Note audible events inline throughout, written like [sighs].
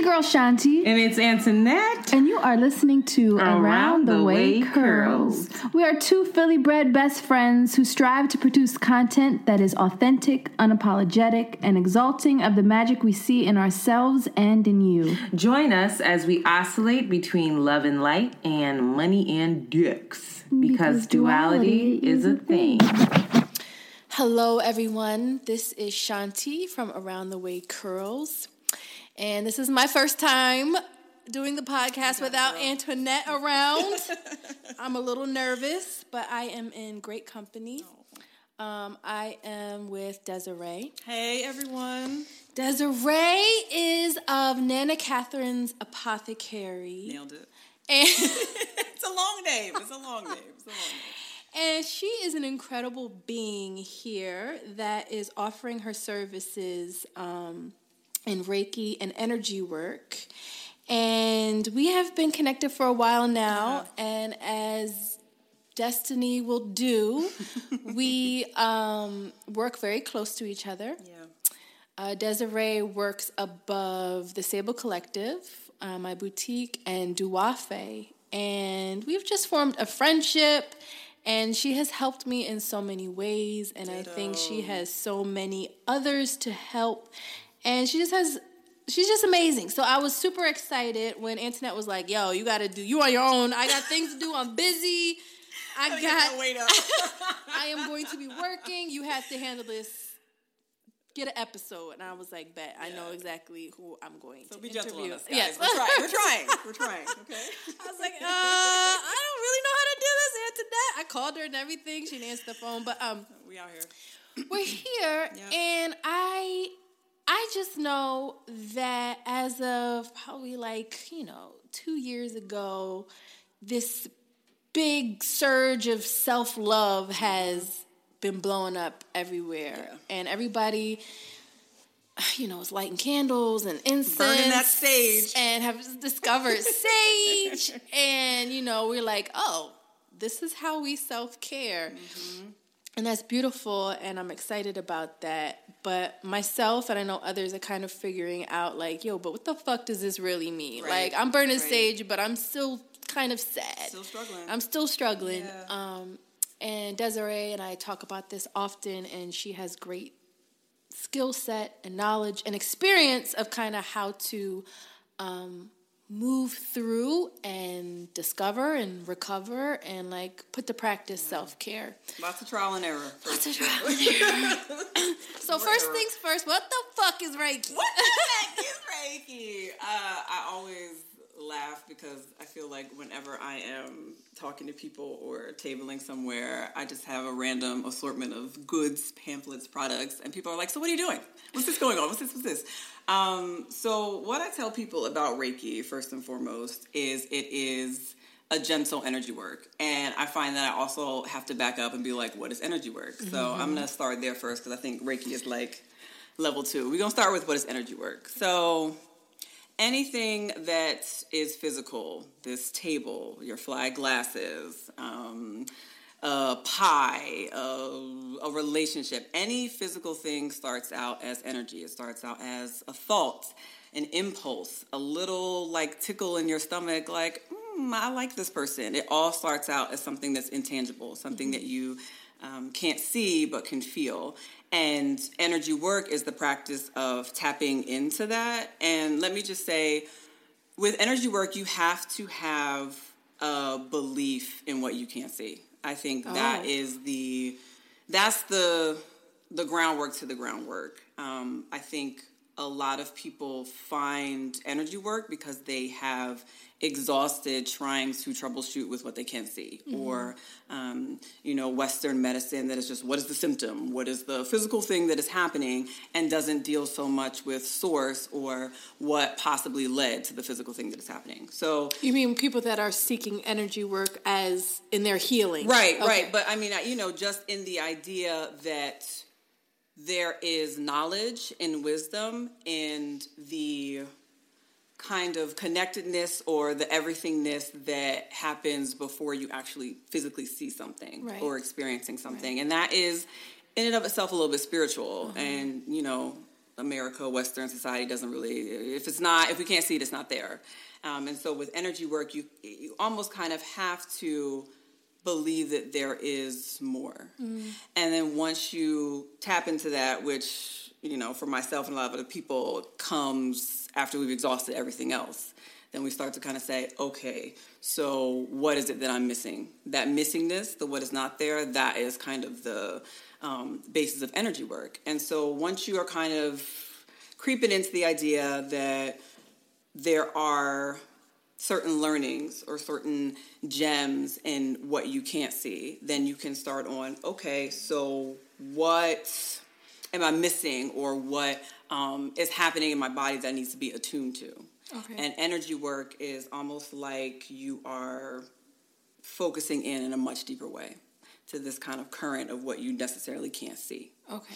Your girl Shanti. And it's Antoinette. And you are listening to Around, Around the, the Way, Way Curls. Curls. We are two Philly bred best friends who strive to produce content that is authentic, unapologetic, and exalting of the magic we see in ourselves and in you. Join us as we oscillate between love and light and money and dicks. Because, Because duality, duality is a thing. Hello, everyone. This is Shanti from Around the Way Curls. And this is my first time doing the podcast without Antoinette around. [laughs] I'm a little nervous, but I am in great company. Um, I am with Desiree. Hey everyone. Desiree is of Nana Catherine's Apothecary. Nailed it. And [laughs] It's a long name. It's a long name. It's a long name. And she is an incredible being here that is offering her services um, in Reiki and energy work. And we have been connected for a while now. And as destiny will do, [laughs] we um, work very close to each other. Yeah. Uh, Desiree works above the Sable Collective, uh, my boutique, and Duafe. And we've just formed a friendship, and she has helped me in so many ways. And I think she has so many others to help. And she just has, she's just amazing. So I was super excited when Antoinette was like, yo, you gotta do, you on your own. I got things to do. I'm busy. I Get got, weight up. [laughs] I am going to be working. You have to handle this. Get an episode, and I was like, "Bet I know exactly who I'm going So to be gentle interview." on us, guys. Yes, We're trying. We're trying. [laughs] We're trying. Okay. I was like, uh, "I don't really know how to do this." Antoinette, I called her and everything. She didn't answer the phone, but um, We out here. we're here, Yeah. and I, I just know that as of probably like you know two years ago, this big surge of self love has been blowing up everywhere, and everybody. You know, is lighting candles and incense, Burning that sage. and have discovered [laughs] sage, and you know, we're like, oh, this is how we self care, mm-hmm. And that's beautiful, and I'm excited about that. But myself and I know others are kind of figuring out, like, yo, but what the fuck does this really mean? Right. Like, I'm burning Right. sage, but I'm still kind of sad. Still struggling. I'm still struggling. Yeah. Um, and Desiree and I talk about this often, and she has great skill set and knowledge and experience of kind of how to um, move through and discover and recover and like put to practice self care. Lots of trial and error. Lots of trial and error. [laughs] so first error. things first, what the fuck is Reiki? What the [laughs] heck is Reiki? Uh, I always laugh because I feel like whenever I am talking to people or tabling somewhere, I just have a random assortment of goods, pamphlets, products, and people are like, "So what are you doing? What's this going on? What's this? What's this?" Um, so what I tell people about Reiki first and foremost is it is a gentle energy work. And I find that I also have to back up and be like, what is energy work? So I'm going to start there first because I think Reiki is like level two. We're going to start with what is energy work. So anything that is physical, this table, your fly glasses, um, a pie, a, a relationship, any physical thing starts out as energy. It starts out as a thought, an impulse, a little like tickle in your stomach, like, mm, I like this person. It all starts out as something that's intangible, something that you um, can't see but can feel. And energy work is the practice of tapping into that. And let me just say, with energy work, you have to have a belief in what you can't see. I think that Oh. is the that's the the groundwork to the groundwork. Um, I think a lot of people find energy work because they have exhausted trying to troubleshoot with what they can't see Mm-hmm. or um, you know western medicine that is just what is the symptom what is the physical thing that is happening and doesn't deal so much with source or what possibly led to the physical thing that is happening so You mean people that are seeking energy work as in their healing? Right, Okay. right. But I mean, you know, just in the idea that there is knowledge and wisdom and the kind of connectedness or the everythingness that happens before you actually physically see something Right. or experiencing something. And that is in and of itself a little bit spiritual. And, you know, America, Western society doesn't really, if it's not, if we can't see it, it's not there. Um, and so with energy work, you, you almost kind of have to believe that there is more. And then once you tap into that, which, you know, for myself and a lot of other people comes after we've exhausted everything else, then we start to kind of say, okay, so what is it that I'm missing? That missingness, the what is not there, that is kind of the um, basis of energy work. And so once you are kind of creeping into the idea that there are certain learnings or certain gems in what you can't see, then you can start on, okay, so what am I missing or what um, is happening in my body that needs to be attuned to? Okay. And energy work is almost like you are focusing in in a much deeper way to this kind of current of what you necessarily can't see. Okay.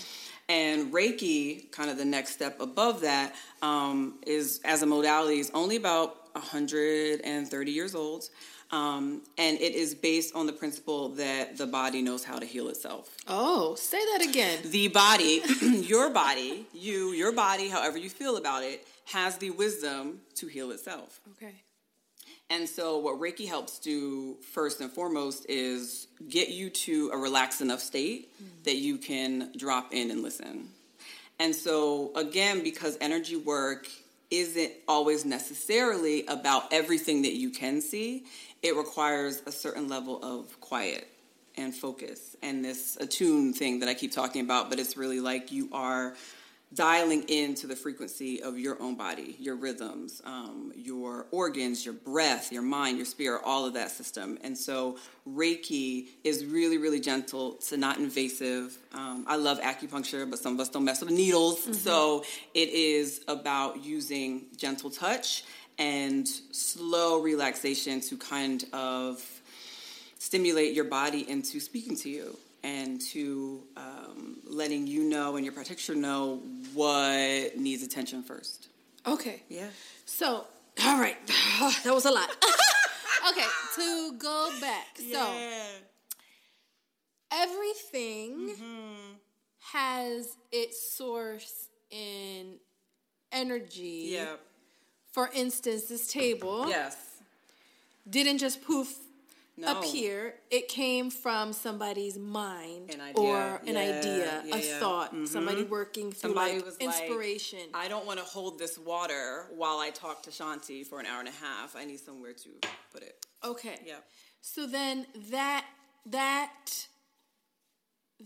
And Reiki, kind of the next step above that, um, is as a modality is only about 130 years old, um, and it is based on the principle that the body knows how to heal itself. Oh, say that again. The body, [clears throat] your body, you, your body, however you feel about it, has the wisdom to heal itself. Okay. And so, what Reiki helps do first and foremost is get you to a relaxed enough state that you can drop in and listen. And so, again, because energy work isn't always necessarily about everything that you can see, it requires a certain level of quiet and focus and this attune thing that I keep talking about, but it's really like you are dialing into the frequency of your own body, your rhythms, um, your organs, your breath, your mind, your spirit, all of that system. And so Reiki is really, really gentle. It's not invasive. Um, I love acupuncture, but some of us don't mess with the needles. So it is about using gentle touch and slow relaxation to kind of stimulate your body into speaking to you and to um, letting you know and your practitioner know what needs attention first. Okay. Yeah. So, all right. [sighs] that was a lot. [laughs] okay, to go back. So, everything Mm-hmm. has its source in energy. Yeah. For instance, this table Yes. didn't just poof No. appear. It came from somebody's mind An or an Yeah, idea, yeah, a yeah. thought, somebody working through Somebody like was like, inspiration. I don't want to hold this water while I talk to Shanti for an hour and a half. I need somewhere to put it. okay. Yeah. So then that that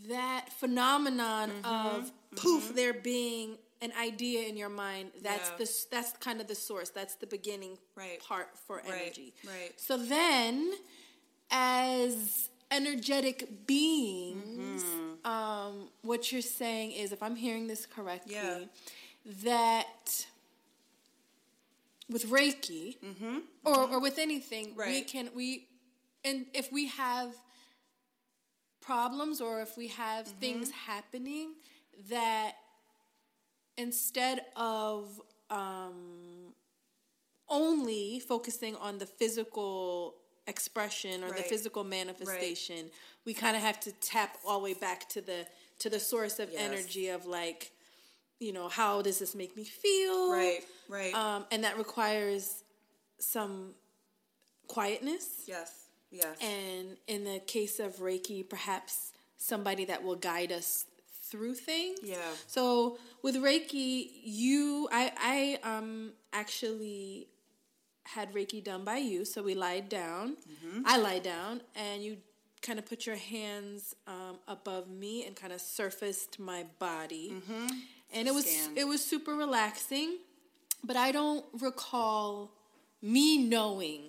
that phenomenon Mm-hmm. of poof there being an idea in your mind that's Yeah. the that's kind of the source that's the beginning Right. part for energy right. right so then as energetic beings Mm-hmm. um, what you're saying is if i'm hearing this correctly Yeah. that with reiki or, or with anything we Mm-hmm. Can we and if we have problems or if we have Mm-hmm. things happening that instead of um, only focusing on the physical expression or the physical manifestation we kind of have to tap all the way back to the to the source of Yes. energy of like you know how does this make me feel Right. Right. um, and that requires some quietness yes. Yes. and in the case of Reiki, perhaps somebody that will guide us through things. Yeah. So with Reiki, you, I, I um actually had Reiki done by you. So we lied down. Mm-hmm. I lied down, and you kind of put your hands um, above me and kind of surfaced my body. Mm-hmm. and it was Scan. it was super relaxing. But I don't recall me knowing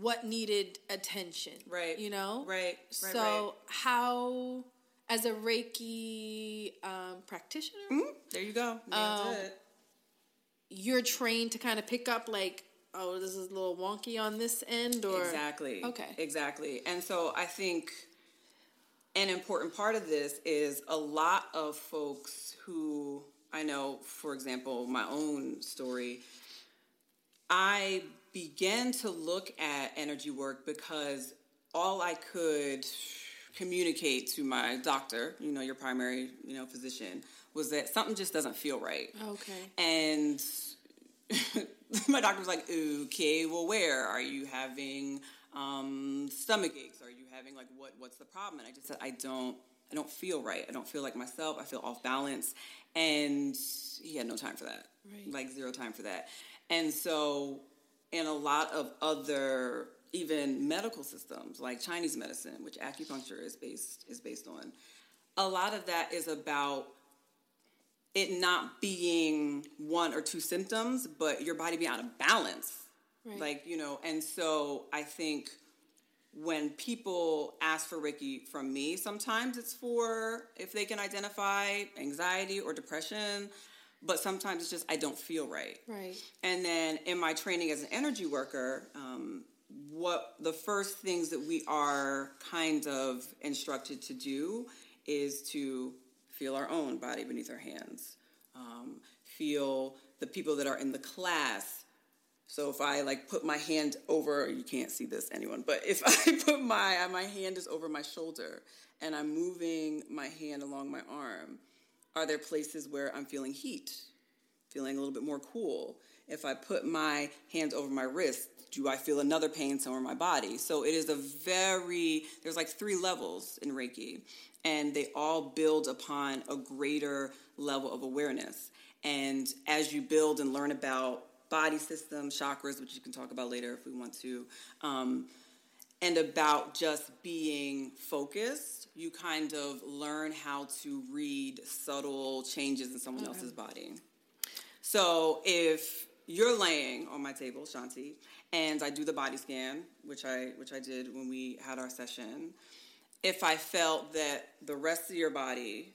what needed attention. Mm-hmm. Right. You know. Right, right, so right. how, as a Reiki um, practitioner, There you go. Um, you're trained to kind of pick up like, oh, this is a little wonky on this end, or Exactly. Okay. Exactly. And so I think an important part of this is a lot of folks who I know, for example, my own story, I began to look at energy work because all I could communicate to my doctor, you know, your primary, you know, physician, was that something just doesn't feel right. Okay. And [laughs] my doctor was like, okay, well, where are you having um, stomach aches? Are you having like what? What's the problem? And I just said, I don't, I don't feel right. I don't feel like myself. I feel off balance. And he had no time for that, Right. like zero time for that. And so, in a lot of other even medical systems like Chinese medicine, which acupuncture is based is based on, a lot of that is about it not being one or two symptoms, but your body being out of balance. Right. Like, you know, and so I think when people ask for Reiki from me, sometimes it's for if they can identify anxiety or depression, but sometimes it's just I don't feel right. Right. And then in my training as an energy worker, um, what the first things that we are kind of instructed to do is to feel our own body beneath our hands, um, feel the people that are in the class. So if I like put my hand over, you can't see this, anyone, but if [laughs] I put my my hand is over my shoulder and I'm moving my hand along my arm, are there places where I'm feeling heat? feeling a little bit more cool. If I put my hands over my wrist, do I feel another pain somewhere in my body? So it is a very, there's like three levels in Reiki, and they all build upon a greater level of awareness. And as you build and learn about body systems, chakras, which you can talk about later if we want to, um, and about just being focused, you kind of learn how to read subtle changes in someone else's body. So if you're laying on my table, Shanti, and I do the body scan, which I which I did when we had our session, if I felt that the rest of your body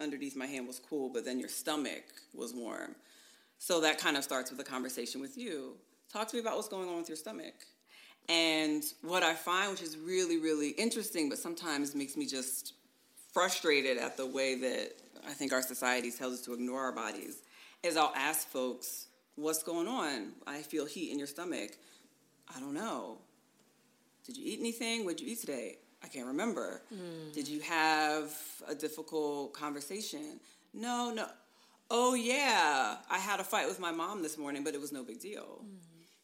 underneath my hand was cool, but then your stomach was warm, so that kind of starts with a conversation with you. Talk to me about what's going on with your stomach. And what I find, which is really, really interesting, but sometimes makes me just frustrated at the way that I think our society tells us to ignore our bodies, is I'll ask folks, What's going on? I feel heat in your stomach. I don't know. Did you eat anything? What did you eat today? I can't remember. Hmm. Did you have a difficult conversation? No, no. Oh, yeah. I had a fight with my mom this morning, but it was no big deal. Hmm.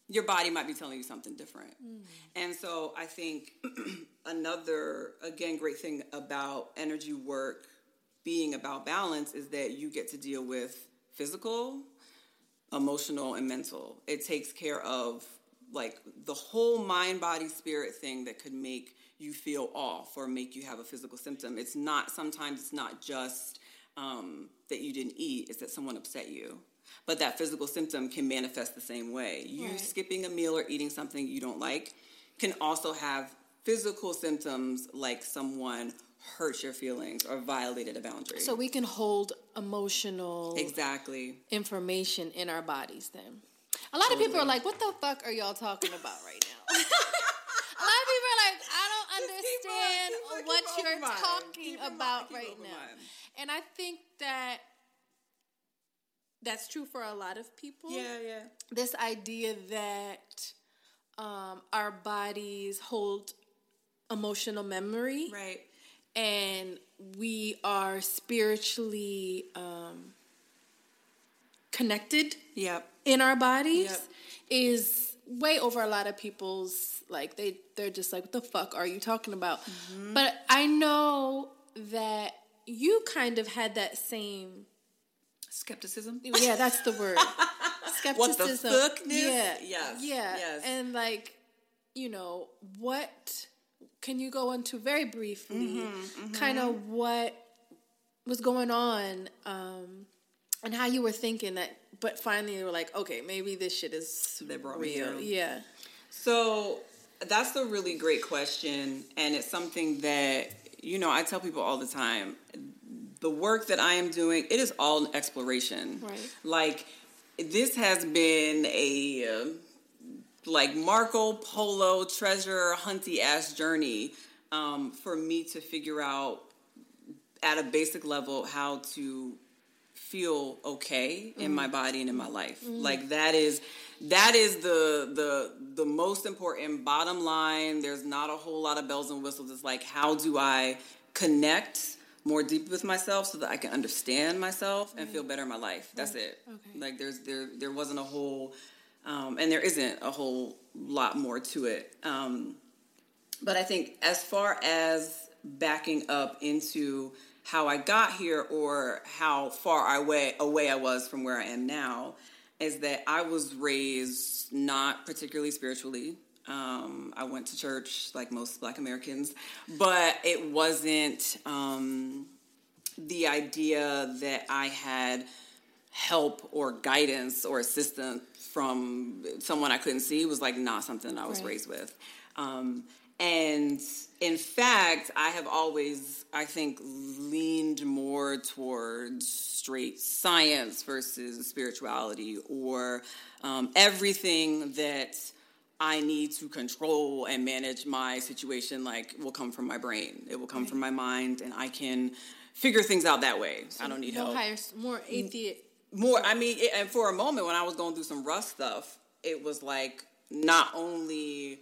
Your body might be telling you something different. Hmm. And so I think [clears throat] another, again, great thing about energy work being about balance is that you get to deal with physical, emotional, and mental. It takes care of like the whole mind, body, spirit thing that could make you feel off or make you have a physical symptom. It's not, sometimes it's not just um, that you didn't eat, it's that someone upset you. But that physical symptom can manifest the same way. You Right. skipping a meal or eating something you don't like can also have physical symptoms like someone hurt your feelings or violated a boundary. So we can hold emotional exactly. information in our bodies then. A lot of people are like, what the fuck are y'all talking about right now? [laughs] a lot of people are like, I don't Keep on, understand keep on, what you're mind. talking Keep about right now. mind. And I think that that's true for a lot of people. Yeah, yeah. This idea that um, our bodies hold emotional memory Right. And we are spiritually um, connected Yep. in our bodies Yep. is way over a lot of people's like they they're just like what the fuck are you talking about Mm-hmm. but i know that you kind of had that same Skepticism. [laughs] yeah that's the word [laughs] What the skepticism fuckness? yeah Yes, yeah yes. and like you know what can you go into very briefly Mm-hmm, kind of what was going on um, and how you were thinking that, but finally you were like, okay, maybe this shit is They brought me real. here. Yeah. So that's a really great question, and it's something that you know I tell people all the time. The work that I am doing, it is all exploration. Right. Like this has been a uh, like Marco Polo treasure hunty ass journey um, for me to figure out at a basic level how to feel okay in my mm-hmm. body and in my life. Mm-hmm. Like that is that is the the the most important bottom line. There's not a whole lot of bells and whistles. It's like how do I connect more deeply with myself so that I can understand myself and feel mm. better in my life. That's mm. it. Okay. Like there's there there wasn't a whole um, and there isn't a whole lot more to it. Um, but I think as far as backing up into how I got here or how far away away I was from where I am now, is that I was raised not particularly spiritually. Um, I went to church like most Black Americans, but it wasn't um, the idea that I had help or guidance or assistance from someone I couldn't see was like not something I was Right. raised with. Um, and in fact, I have always, I think, leaned more towards straight science versus spirituality or um, everything that I need to control and manage my situation, like, will come from my brain. It will come from my mind, and I can figure things out that way. I don't need No help higher, more atheist. More i mean it, and for a moment when i was going through some rough stuff it was like not only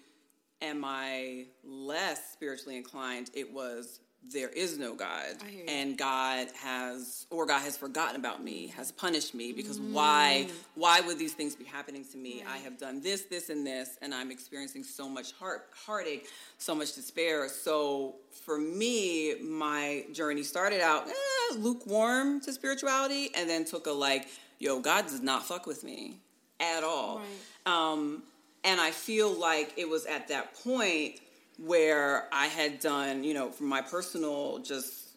am i less spiritually inclined it was there is no god I hear you. and god has or god has forgotten about me has punished me because Mm. why why would these things be happening to me i have done this this and this and i'm experiencing so much heart heartache so much despair so for me my journey started out eh, lukewarm to spirituality and then took a like yo god does not fuck with me at all Right. um, and I feel like it was at that point where I had done, you know, from my personal just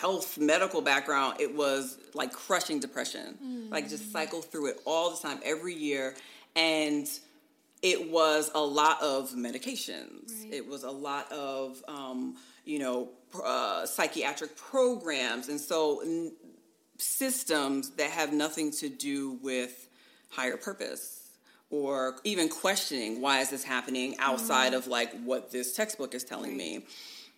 health medical background, it was like crushing depression. Like just cycle through it all the time, every year. And it was a lot of medications. It was a lot of, um, you know, uh, psychiatric programs. And so n- systems that have nothing to do with higher purpose or even questioning why is this happening outside of like what this textbook is telling me?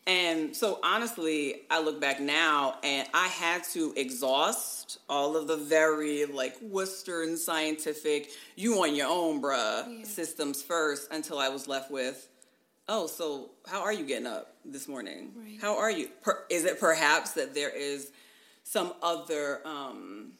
And so honestly i look back now and i had to exhaust all of the very like western scientific you on your own bruh systems first until i was left with oh so how are you getting up this morning? Right. how are you? Per- is it perhaps that there is some other um,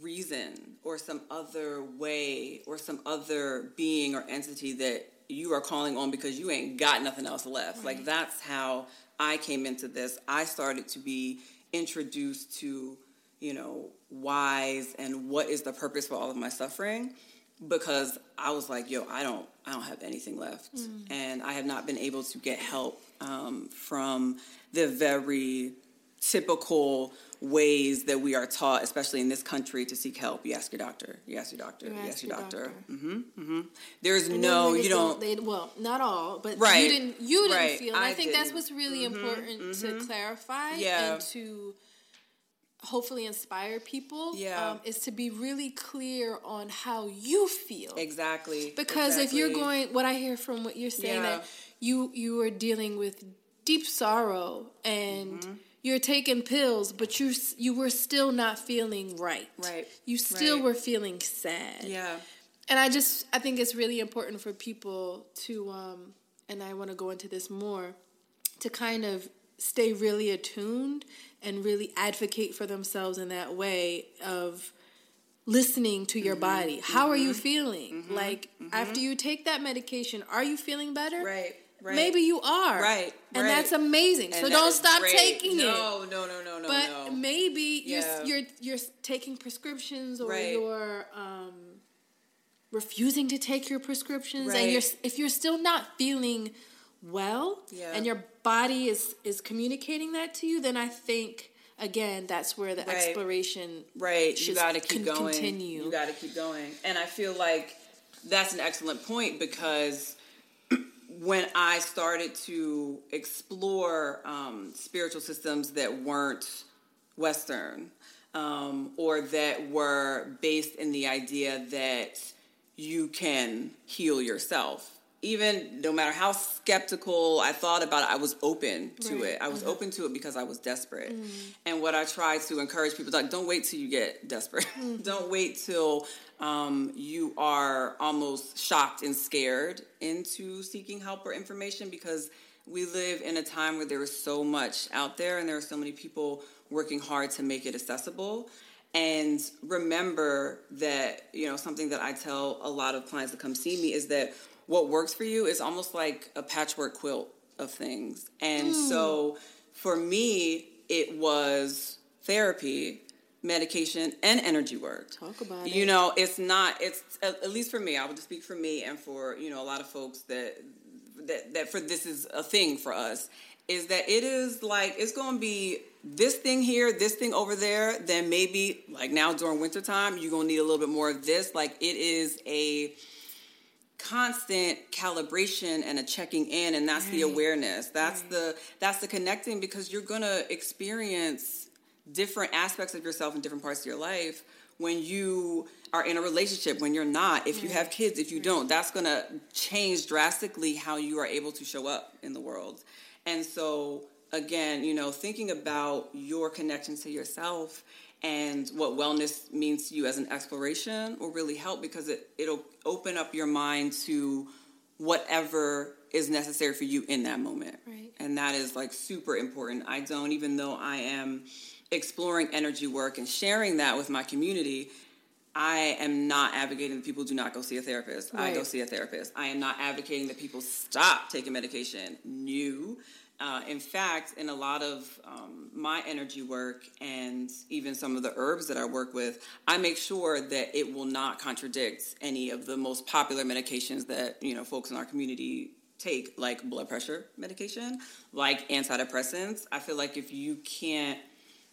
reason or some other way or some other being or entity that you are calling on because you ain't got nothing else left. Like that's how I came into this. I started to be introduced to, you know, whys and what is the purpose for all of my suffering because I was like, yo, I don't I don't have anything left. And I have not been able to get help um, from the very typical ways that we are taught, especially in this country, to seek help. You ask your doctor. You ask your doctor. You, ask, your doctor. hmm hmm There's And no, you don't. They, well, not all, but Right. you didn't. You didn't Right. feel. And I, I think that's didn't. what's really important to clarify Yeah. and to hopefully inspire people. Yeah. um, is to be really clear on how you feel. exactly. Because if you're going, what I hear from what you're saying Yeah. that you you are dealing with deep sorrow and Mm-hmm. You're taking pills, but you you were still not feeling right. Right. You still Right. were feeling sad. yeah, And I just I think it's really important for people to um and I want to go into this more to kind of stay really attuned and really advocate for themselves in that way of listening to your Mm-hmm. body. How are you feeling? Like after you take that medication, are you feeling better? right, right. Maybe you are. Right, And right. that's amazing. And so that don't stop great. taking it. No, no, no, no, no, But no. maybe Yeah. you're you're you're taking prescriptions or Right. you're um, refusing to take your prescriptions, and you're if you're still not feeling well, Yeah. and your body is is communicating that to you, then I think again, that's where the exploration Right. You should got to keep con- going. continue. You got to keep going. And I feel like that's an excellent point because when I started to explore um, spiritual systems that weren't Western um, or that were based in the idea that you can heal yourself. Even no matter how skeptical I thought about it, I was open to Right. it. I was open to it because I was desperate. Mm. And what I try to encourage people like, don't wait till you get desperate. [laughs] Mm-hmm. don't wait till um, you are almost shocked and scared into seeking help or information because we live in a time where there is so much out there and there are so many people working hard to make it accessible. And remember that, you know, something that I tell a lot of clients that come see me is that what works for you is almost like a patchwork quilt of things. And hmm. so for me, it was therapy, medication, and energy work. Talk about You it. know, it's not, it's, at least for me, I would speak for me and for, you know, a lot of folks that, that, that for this is a thing for us, is that it is like, it's going to be this thing here, this thing over there, then maybe like now during wintertime, you're going to need a little bit more of this. Like it is a, constant calibration and a checking in and that's the awareness. That's the that's the connecting because you're going to experience different aspects of yourself in different parts of your life when you are in a relationship when you're not. If you have kids if you don't that's going to change drastically how you are able to show up in the world. And so again you know thinking about your connection to yourself and what wellness means to you as an exploration will really help because it, it'll open up your mind to whatever is necessary for you in that moment. Right. And that is like super important. I don't, even though I am exploring energy work and sharing that with my community, I am not advocating that people do not go see a therapist. I go see a therapist. I am not advocating that people stop taking medication. No. Uh, in fact, in a lot of um, my energy work and even some of the herbs that I work with, I make sure that it will not contradict any of the most popular medications that you know folks in our community take, like blood pressure medication, like antidepressants. I feel like if you can't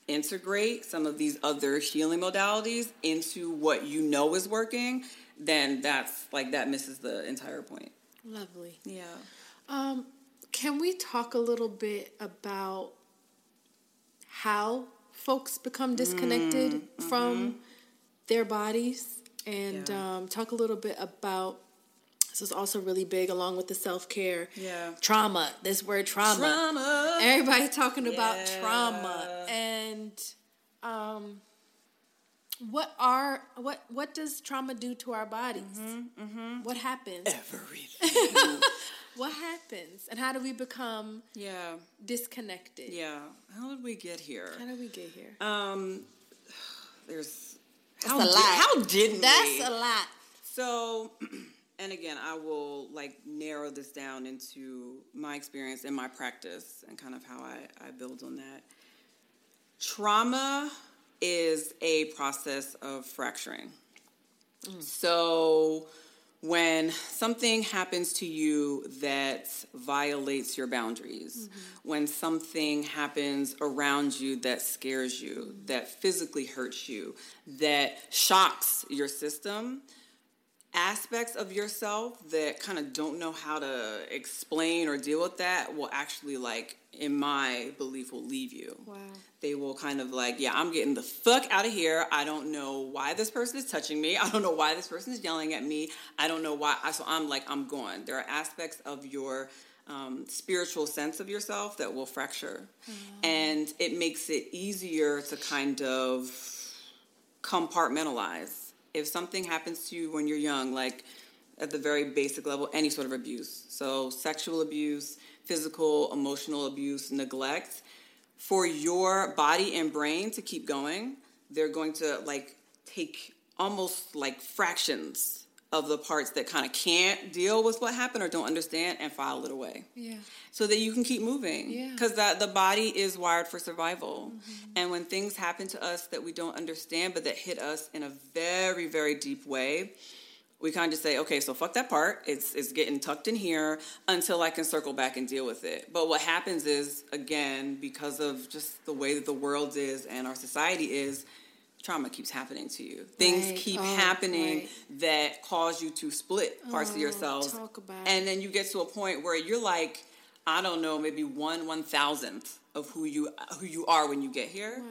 integrate some of these other healing modalities into what you know is working, then that's like that misses the entire point. Lovely. Yeah. Um, can we talk a little bit about how folks become disconnected from their bodies and Yeah. um, talk a little bit about this is also really big along with the self-care Yeah. trauma this word trauma, Trauma. everybody talking about trauma and um, what are what what does trauma do to our bodies what happens Everything. [laughs] what happens and how do we become yeah. disconnected Yeah. How did we get here? how did we get here Um, there's That's how a did- lot. how didn't that's we? a lot So, [clears throat] and again, I will like narrow this down into my experience and my practice and kind of how I, I build on that. Trauma is a process of fracturing. Mm. So, when something happens to you that violates your boundaries, mm-hmm. when something happens around you that scares you, mm. that physically hurts you, that shocks your system, aspects of yourself that kind of don't know how to explain or deal with that will actually like in my belief will leave you. Wow. they will kind of like yeah i'm getting the fuck out of here. I don't know why this person is touching me. I don't know why this person is yelling at me. I don't know why I, so i'm like i'm gone. There are aspects of your um, spiritual sense of yourself that will fracture. And it makes it easier to kind of compartmentalize. If something happens to you when you're young, like at the very basic level, any sort of abuse, so sexual abuse, physical, emotional abuse, neglect, for your body and brain to keep going, they're going to like take almost like fractions of the parts that kind of can't deal with what happened or don't understand and file it away yeah so that you can keep moving Yeah. because that the body is wired for survival mm-hmm. and when things happen to us that we don't understand but that hit us in a very very deep way we kind of just say, okay, so fuck that part. It's it's getting tucked in here until I can circle back and deal with it. But what happens is, again, because of just the way that the world is and our society is, trauma keeps happening to you. Things Right. keep Oh, happening right. that cause you to split parts of Oh, yourselves. talk about and then you get to a point where you're like, I don't know, maybe one one thousandth of who you who you are when you get here.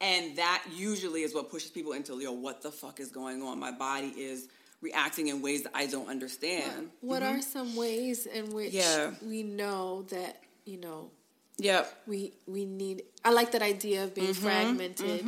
And that usually is what pushes people into, yo, what the fuck is going on? My body is reacting in ways that I don't understand. What mm-hmm. are some ways in which Yeah. we know that you know Yep. we we need? I like that idea of being Mm-hmm. fragmented.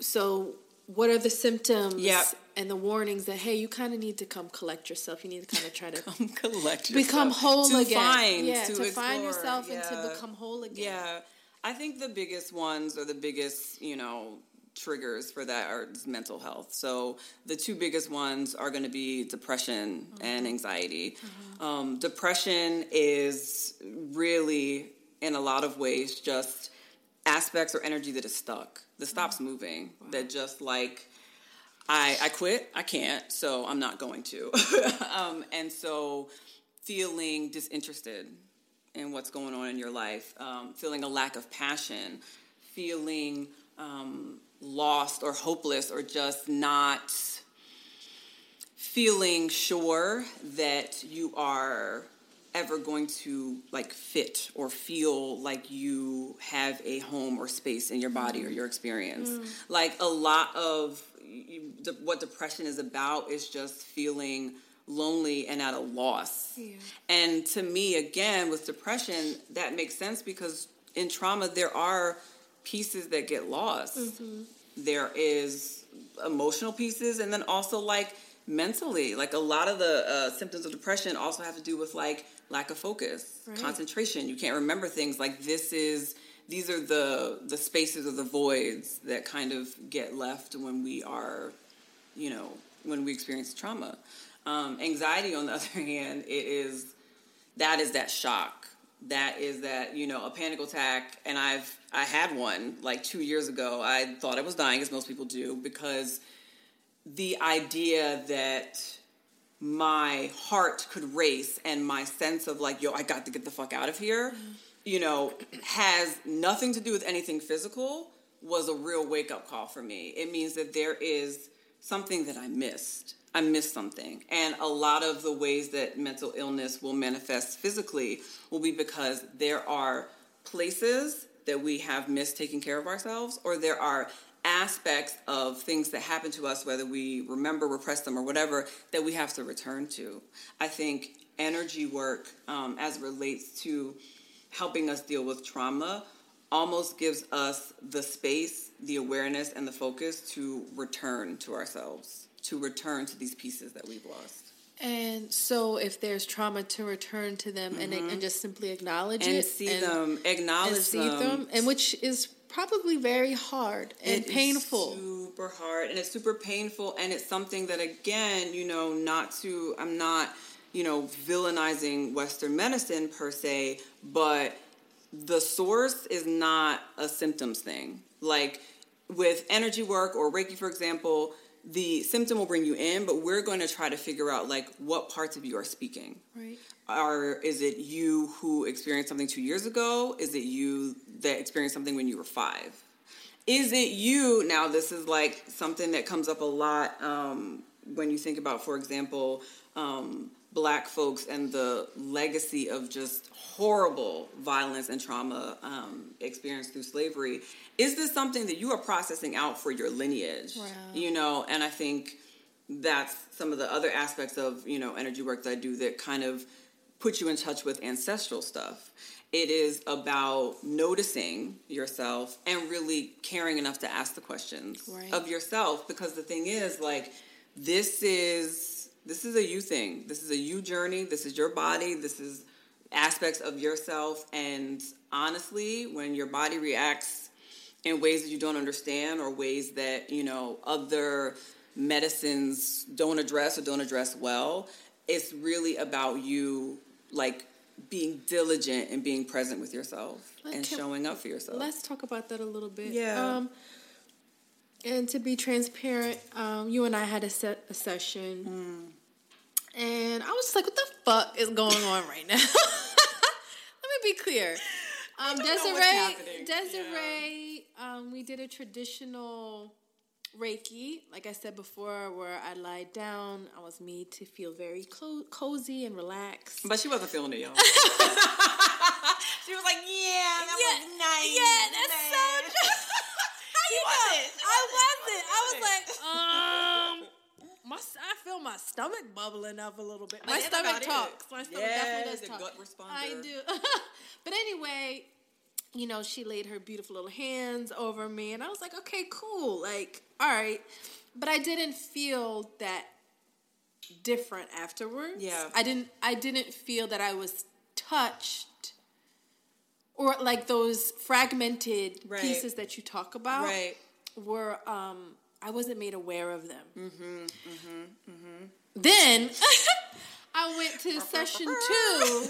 So, what are the symptoms Yep. and the warnings that hey, you kind of need to come collect yourself. You need to kind of try to [laughs] Come collect yourself. become whole to again. Find, yeah, to, to, find yourself and to become whole again. Yeah, I think the biggest ones or the biggest, you know, triggers for that are mental health. So the two biggest ones are going to be depression and anxiety. Um, depression is really, in a lot of ways, just aspects or energy that is stuck, that stops moving, that just like. I, I quit. I can't, so I'm not going to. [laughs] um, and so, feeling disinterested in what's going on in your life, um, feeling a lack of passion, feeling um, lost or hopeless, or just not feeling sure that you are ever going to like fit or feel like you have a home or space in your body or your experience. Mm. Like a lot of what depression is about is just feeling lonely and at a loss. And to me, again, with depression, that makes sense because in trauma, there are pieces that get lost. There is emotional pieces, and then also like mentally. Like a lot of the uh, symptoms of depression also have to do with like lack of focus, concentration. You can't remember things. Like this is these are the the spaces or the voids that kind of get left when we are, you know, when we experience trauma. Um, anxiety, on the [laughs] other hand, it is that is that shock. That is that you know a panic attack, and I've I had one like two years ago. I thought I was dying, as most people do, because the idea that my heart could race and my sense of like, yo, I got to get the fuck out of here, mm-hmm. you know, has nothing to do with anything physical was a real wake up call for me. It means that there is something that I missed. I missed something. And a lot of the ways that mental illness will manifest physically will be because there are places that we have missed taking care of ourselves, or there are aspects of things that happen to us, whether we remember, repress them, or whatever, that we have to return to. I think energy work, um, as it relates to helping us deal with trauma, almost gives us the space, the awareness, and the focus to return to ourselves, to return to these pieces that we've lost. And so, if there's trauma, to return to them and, mm-hmm. and just simply acknowledge And it see them, acknowledge and see them. them, and which is probably very hard and It painful. super hard and it's super painful and it's something that again you know not to i'm not you know villainizing western medicine per se but the source is not a symptoms thing like with energy work or reiki for example the symptom will bring you in but we're going to try to figure out like what parts of you are speaking Right. or is it you who experienced something two years ago? Is it you that experienced something when you were five? Is it you? Now, this is like something that comes up a lot um, when you think about, for example, um, black folks and the legacy of just horrible violence and trauma um, experienced through slavery. Is this something that you are processing out for your lineage? Wow. You know, and I think that's some of the other aspects of you know energy work that I do that kind of put you in touch with ancestral stuff. It is about noticing yourself and really caring enough to ask the questions Right. of yourself because the thing is like this is this is a you thing. This is a you journey. This is your body. This is aspects of yourself and honestly when your body reacts in ways that you don't understand or ways that you know other medicines don't address or don't address well it's really about you like being diligent and being present with yourself and showing up for yourself Let's talk about that a little bit. Yeah. Um, And to be transparent, um, you and I had a, se- a session, and I was just like, "What the fuck is going on right now?" [laughs] Let me be clear. Um, don't know what's Desiree. Desiree, um, we did a traditional Reiki, like I said before, where I lied down. I was made to feel very clo- cozy and relaxed. But she wasn't feeling it, y'all. [laughs] she was like, "Yeah, that Yeah, was nice." yeah, that's so nice." True. How you know? I wasn't. I was like, um, [laughs] my, I feel my stomach bubbling up a little bit. My that's stomach about it. talks. My stomach Yeah, definitely does talk. gut responder. I do. [laughs] but anyway, you know, she laid her beautiful little hands over me, and I was like, okay, cool. Like, all right. But I didn't feel that different afterwards. Yeah. I didn't. I didn't feel that I was touched. Or like those fragmented Right. pieces that you talk about Right. were um I wasn't made aware of them. Mm-hmm. Mm-hmm. Then [laughs] I went to session two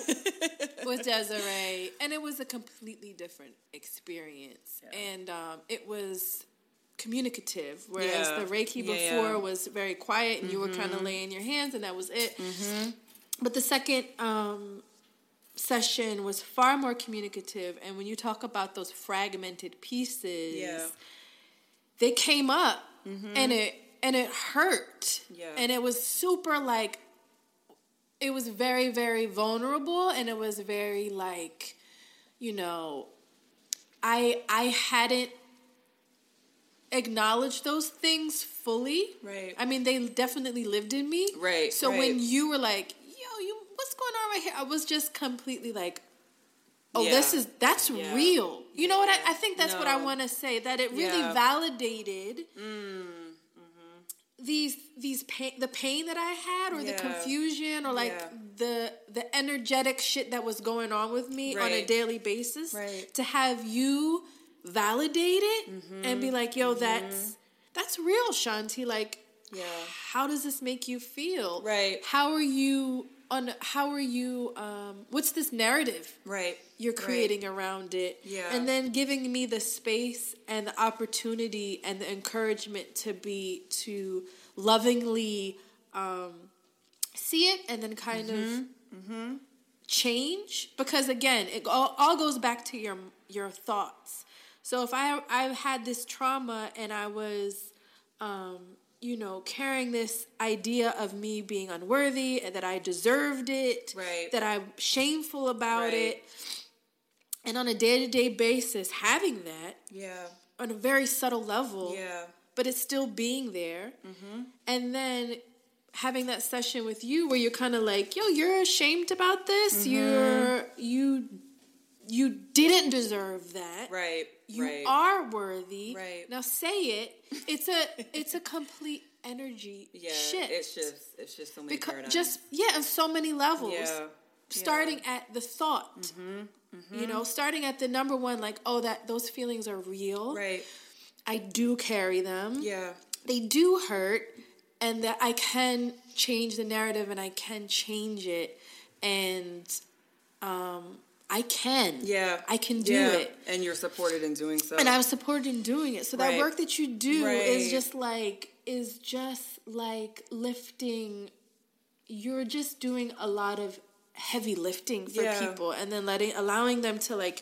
[laughs] with Desiree, and it was a completely different experience. And um, it was communicative, whereas Yeah. the Reiki Yeah, before yeah. Mm-hmm. was very quiet, and you were kind of laying your hands, and that was it. But the second um, session was far more communicative, and when you talk about those fragmented pieces, Yeah. they came up mm-hmm. and it and it hurt Yeah. and it was super like it was very very vulnerable and it was very like you know i i hadn't acknowledged those things fully Right. i mean they definitely lived in me Right, so when you were like what's going on right here i was just completely like oh Yeah. this is that's Yeah. real you know what I, I think that's what i want to say that it really Yeah. Mm, validated mm-hmm. these these pain the pain that i had or the confusion or like Yeah. the the energetic shit that was going on with me on a daily basis Right. to have you validate it Mm-hmm. and be like yo that's that's real shanti like Yeah. how does this make you feel Right. how are you on how are you um what's this narrative Right. you're Right. creating around it. Yeah. And then giving me the space and the opportunity and the encouragement to be to lovingly um, see it and then kind Mm-hmm. of change because again it all, all goes back to your your thoughts. So if I I had this trauma and I was um, you know, carrying this idea of me being unworthy and that I deserved it, Right. that I'm shameful about Right. it. And on a day to day basis, having that Yeah. on a very subtle level, Yeah. but it's still being there. Mm-hmm. And then having that session with you where you're kind of like, yo, you're ashamed about this. Mm-hmm. You're, you, you didn't deserve that. Right. You right. are worthy. Right. Now say it. It's a [laughs] it's a complete energy Yeah. shift. It's just it's just so many because paradigms. just yeah, on so many levels. Yeah. Starting at the thought. Hmm. Hmm. You know, starting at the number one, like, oh, that those feelings are real. right. I do carry them. Yeah. They do hurt, and that I can change the narrative and I can change it, and um, I can. Yeah. I can do Yeah. it. And you're supported in doing so. and I was supported in doing it. So that work that you do Right. is just like is just like lifting. You're just doing a lot of heavy lifting for Yeah. people, and then letting allowing them to like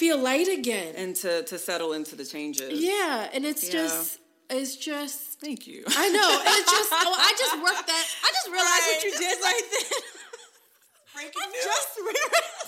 feel light again. and to to settle into the changes. yeah, and it's Yeah. just it's just. Thank you. I know. and It's just. [laughs] Oh, I just worked that. I just realized what you did right then. Breaking [laughs] news. just realized.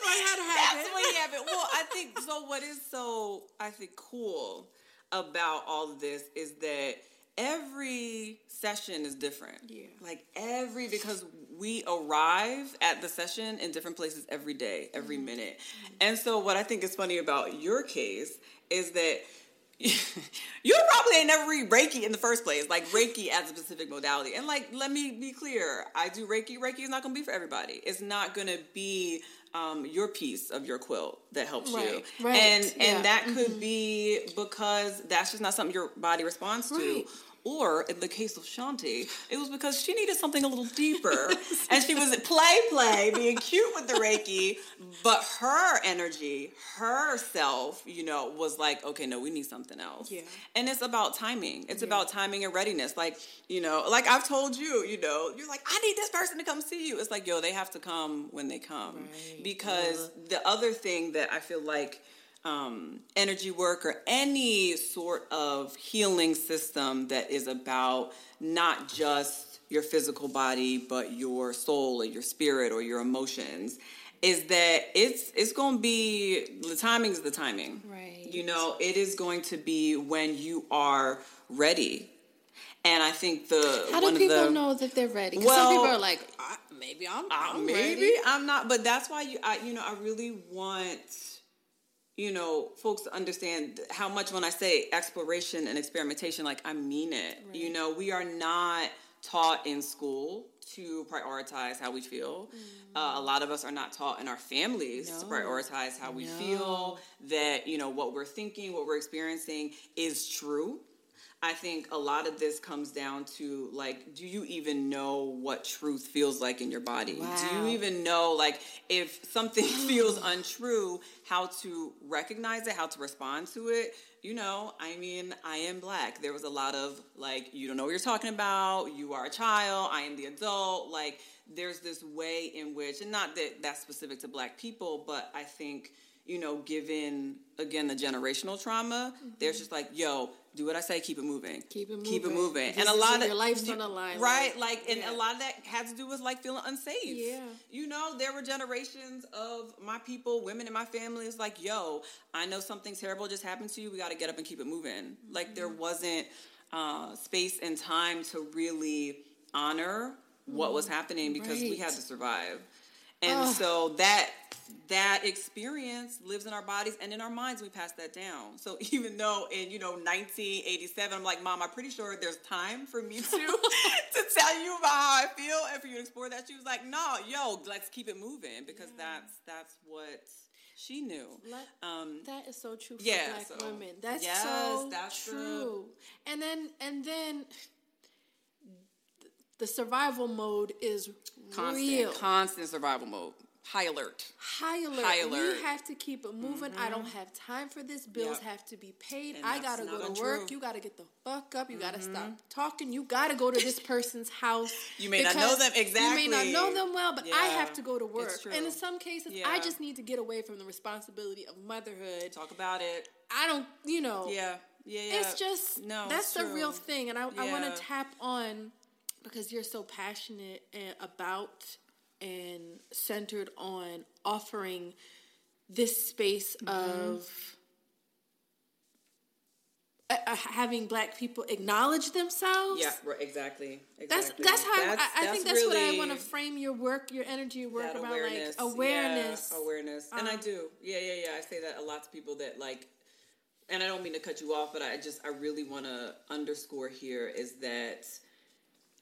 The fuck had to happen. That's what happened. Well, I [laughs] think so. What is so I think cool about all of this is that every session is different. Yeah. Like every because we arrive at the session in different places every day, every Mm-hmm. minute. And so what I think is funny about your case is that [laughs] you probably ain't never read Reiki in the first place, like Reiki as a specific modality. And like, let me be clear, I do Reiki. Reiki is not going to be for everybody. It's not going to be um, your piece of your quilt that helps Right, you, right, and yeah, and that could be because that's just not something your body responds to. Right. Or in the case of Shanti, it was because she needed something a little deeper. [laughs] and she was play, play, being cute with the Reiki, but her energy, herself, you know, was like, okay, no, we need something else. Yeah. And it's about timing. It's about timing and readiness. Like, you know, like I've told you, you know, you're like, I need this person to come see you. It's like, yo, they have to come when they come. Because the other thing that I feel like um, energy work or any sort of healing system that is about not just your physical body, but your soul or your spirit or your emotions is that it's it's going to be the timing is the timing. Right. You know, it is going to be when you are ready. And I think the How do people the, know that they're ready? Well- some people are like, I, maybe I'm, I'm maybe ready. I'm not, but that's why you, I, you know, I really want, you know, folks understand how much when I say exploration and experimentation, like I mean it. You know, we are not taught in school to prioritize how we feel. Uh, a lot of us are not taught in our families to prioritize how we feel. That you know what we're thinking, what we're experiencing is true. I think a lot of this comes down to like, do you even know what truth feels like in your body? Do you even know like if something [laughs] feels [sighs] untrue, how to recognize it, how to respond to it? You know, I mean, I am black. There was a lot of like, you don't know what you're talking about. You are a child. I am the adult. Like, there's this way in which, and not that that's specific to black people, but I think you know, given again the generational trauma, there's mm-hmm. just like, yo, do what I say, keep it moving, Keep it moving. keep it moving. and a lot of your life's on the line, right? like, and yeah. a lot of that had to do with like feeling unsafe. Yeah. you know, there were generations of my people, women in my family. It's like, yo, I know something terrible just happened to you. We got to get up and keep it moving. Like, there Mm-hmm. wasn't uh, space and time to really honor what was happening because we had to survive. And so that that experience lives in our bodies and in our minds. We pass that down. So [laughs] even though in you know 1987, I'm like, Mom, I'm pretty sure there's time for me to [laughs] [laughs] to tell you about how I feel and for you to explore that. She was like, No, yo, let's keep it moving because that's that's what she knew. Um, That is so true for Yeah, black so- women. That's yes, so that's the- true. And then and then the survival mode is constant, real. constant survival mode, high alert. high alert. High alert. You have to keep it moving. I don't mm-hmm. have time for this. Bills Yep. have to be paid. And I gotta go to work. You gotta get the fuck up. You gotta stop mm-hmm. talking. You gotta go to this person's house. [laughs] You may not know them exactly. You may not know them well, but I have to go to work. it's And in some cases, I just need to get away from the responsibility of motherhood. Talk about it. I don't, you know. Yeah, yeah, yeah. It's just no. that's the real thing, and I, I want to tap on because you're so passionate about and centered on offering this space Mm-hmm. of uh, uh, having Black people acknowledge themselves. Yeah, right, exactly. That's exactly. that's how I, I think that's what I want to frame your work, your energy, your work about awareness. like awareness. Yeah, awareness. and I Um, do. Yeah, yeah, yeah. I say that a lot to people that like and I don't mean to cut you off, but I just I really want to underscore here is that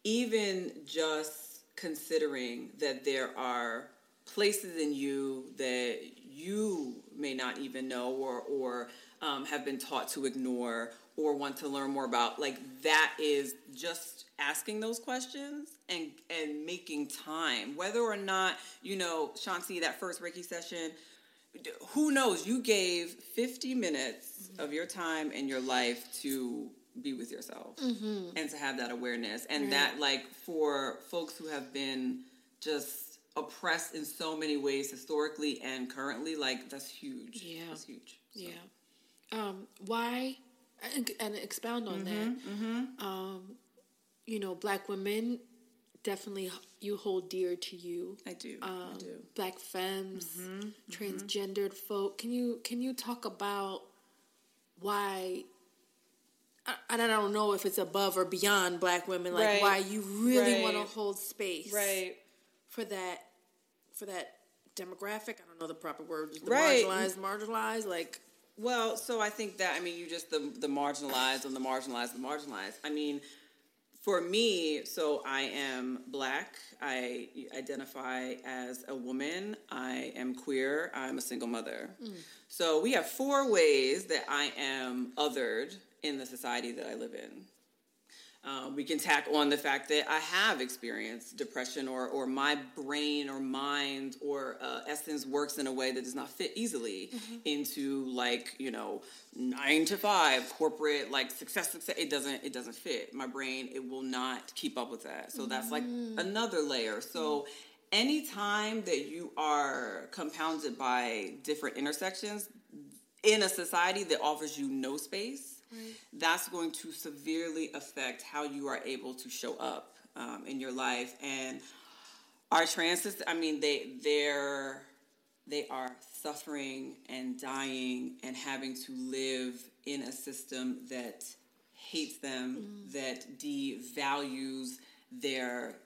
even just considering that there are places in you that you may not even know or or um, have been taught to ignore or want to learn more about like that is just asking those questions and and making time whether or not you know shanti that first reiki session who knows? You gave 50 minutes of your time in your life to be with yourself and to have that awareness and that like for folks who have been just oppressed in so many ways historically and currently like that's huge Yeah. that's huge So, Yeah. Um, why, and, expound on Mm-hmm, that. Um, you know, black women definitely you hold dear to you. i do Um, i do Black femmes, Mm-hmm, transgendered folk. Can you can you talk about why? I- And I don't know if it's above or beyond black women, like Right. why you really want to hold space right for that for that demographic. I don't know the proper word. The Right. marginalized, marginalized, like Well, so I think that I mean you just the the marginalized and the marginalized, the marginalized. I mean, for me, so I am black. I identify as a woman. I am queer. I'm a single mother. Mm. So we have four ways that I am othered in the society that I live in. Uh, we can tack on the fact that I have experienced depression, or or my brain or mind or uh, essence works in a way that does not fit easily into like you know nine to five corporate like success. Success. It doesn't. It doesn't fit my brain. It will not keep up with that. So that's like another layer. So anytime that you are compounded by different intersections in a society that offers you no space, that's going to severely affect how you are able to show up um, in your life. And our trans I mean, they they're they are suffering and dying and having to live in a system that hates them, that devalues their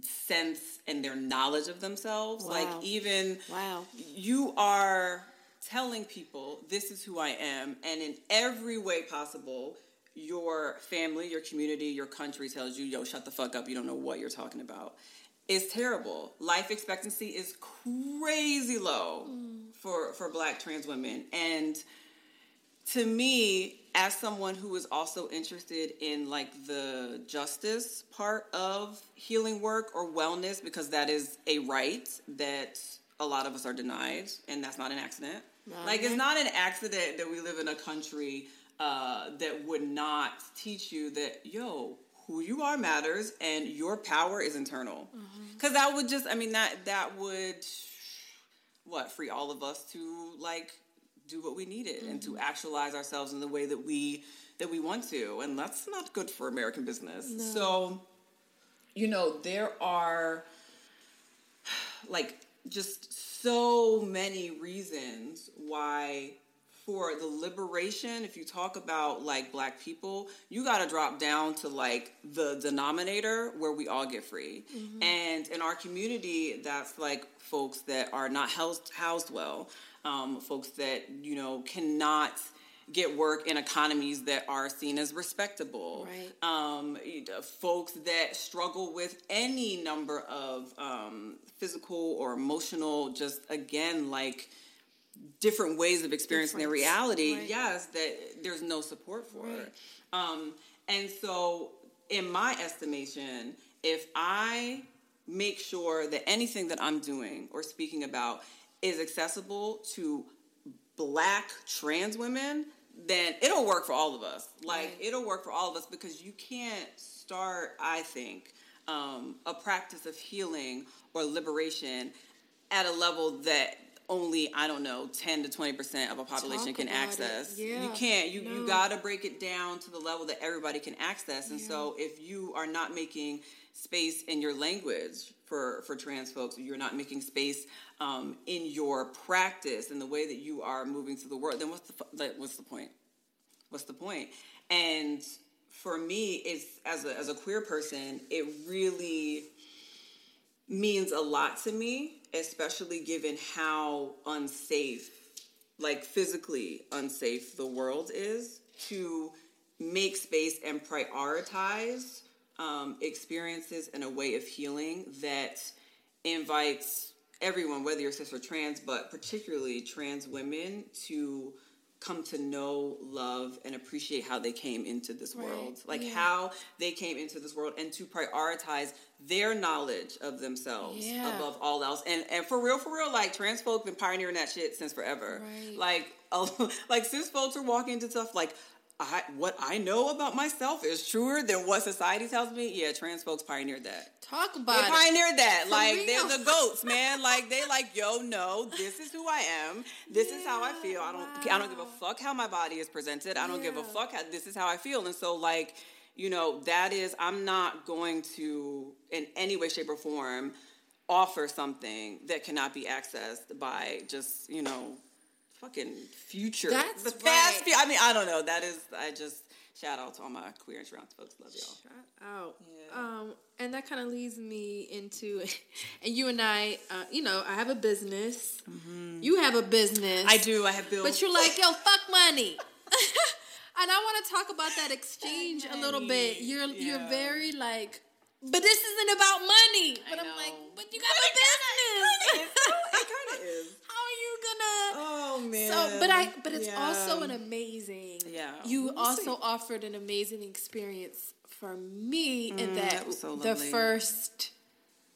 sense and their knowledge of themselves. Like even Wow. you are telling people this is who I am, and in every way possible, your family, your community, your country tells you, yo, shut the fuck up, you don't know what you're talking about. It's terrible. Life expectancy is crazy low for, for black trans women. And to me, as someone who is also interested in like the justice part of healing work or wellness, because that is a right that a lot of us are denied, and that's not an accident. Like it's not an accident that we live in a country uh, that would not teach you that yo, who you are matters, and your power is internal. Because that would just, I mean, that that would what free all of us to like do what we needed and to actualize ourselves in the way that we that we want to. And that's not good for american business. So you know there are like just so many reasons why for the liberation if you talk about like black people you got to drop down to like the denominator where we all get free. And in our community that's like folks that are not housed housed well um, folks that you know cannot get work in economies that are seen as respectable Right. um, know, folks that struggle with any number of um, physical or emotional, just again, like different ways of experiencing their reality, right. yes, that there's no support for it. Um, and so, in my estimation, if I make sure that anything that I'm doing or speaking about is accessible to black trans women, then it'll work for all of us. Like Right. it'll work for all of us because you can't start, I think, um, a practice of healing or liberation at a level that only I don't know ten to twenty percent of a population Talk can access. Yeah. You can't. You No. you got to break it down to the level that everybody can access. And so if you are not making space in your language for for trans folks, you're not making space um, in your practice and the way that you are moving through the world, then what's the what's the point? What's the point? And for me, it's as a as a queer person, it really means a lot to me, especially given how unsafe, like physically unsafe, the world is to make space and prioritize um, experiences and a way of healing that invites everyone, whether you're cis or trans, but particularly trans women, to come to know, love, and appreciate how they came into this world. Like how they came into this world and to prioritize their knowledge of themselves Yeah. above all else. And and for real, for real, like trans folk been pioneering that shit since forever. Right. Like [laughs] like cis folks are walking into stuff like I, what I know about myself is truer than what society tells me. Yeah, trans folks pioneered that. Talk They about it. pioneered that. For like real. they're the goats, man. Like they like, yo, no, this is who I am. This is how I feel. I don't I don't give a fuck how my body is presented. I don't give a fuck how this is how I feel. And so like, you know, that is I'm not going to in any way, shape, or form offer something that cannot be accessed by just, you know, fucking future. That's the past right. few I mean, I don't know. That is I just shout out to all my queer and trans folks. Love y'all. Shout out. Um, and that kind of leads me into, [laughs] and you and I, uh, you know, I have a business. You have a business. Mm-hmm. I do. I have bills. But you're like, [laughs] yo, fuck money. [laughs] and I want to talk about that exchange a little bit. You're you're very like, but this isn't about money. But I'm like, but you got a business. it kind of is. How gonna? Oh man. So, but I, but it's Yeah. also an amazing. Yeah. You We'll also see. offered an amazing experience for me in that, so the first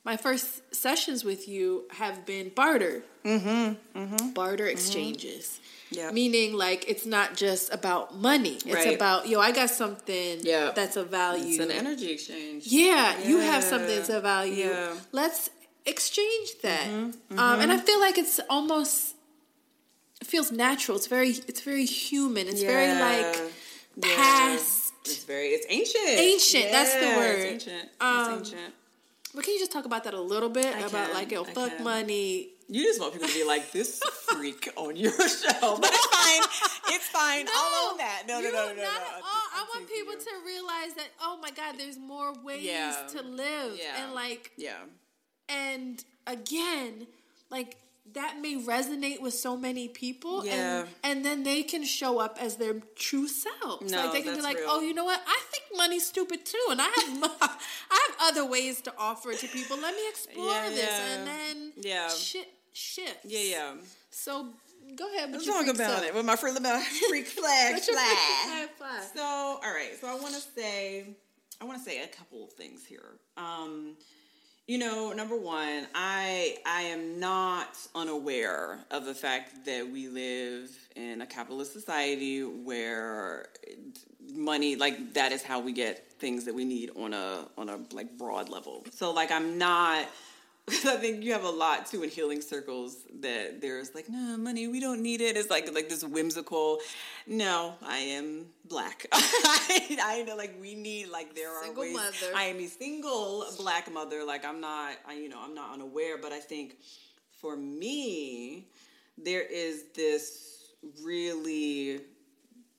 my first sessions with you have been barter. Mm-hmm. mm-hmm. Barter exchanges. Yeah. Meaning like it's not just about money. It's Right. about yo, I got something Yeah. that's of value. It's an energy exchange. Yeah, you have something that's of value. Yeah. Mm-hmm, Let's exchange that. Um, and I feel like it's almost it feels natural. It's very it's very human. It's very like Yeah. past. It's very it's ancient. Ancient, that's the word. It's ancient. Um, it's ancient. But can you just talk about that a little bit I about can, like yo I fuck can. money? You just want people to be like this [laughs] freak on your show, but it's fine. It's fine. I'll own that. No, no, no, no, no. not no. at I'm- all. I want people to realize that oh my god, there's more ways Yeah. to live, Yeah. and like Yeah. and again, like that may resonate with so many people, Yeah. and and then they can show up as their true selves. No, like they can be like, real. oh, you know what? I think money's stupid too, and I have [laughs] I have other ways to offer it to people. Let me explore Yeah, this, yeah. and then Yeah. shit shifts. Yeah, yeah. So go ahead. With Let's talk about self. it with my freak, my [laughs] freak flag freak flag. flag. So, all right. So I want to say, I want to say a couple of things here. Um, you know, number one, I I am not unaware of the fact that we live in a capitalist society where money, like that, is how we get things that we need on a on a like broad level. So, like, I'm not. [laughs] I think you have a lot too in healing circles that there's like, no, money, we don't need it. It's like like this whimsical. No, I am black. [laughs] I, I know like we need like there are Single ways. mother. I am a single black mother. Like I'm not, I you know, I'm not unaware, but I think for me, there is this really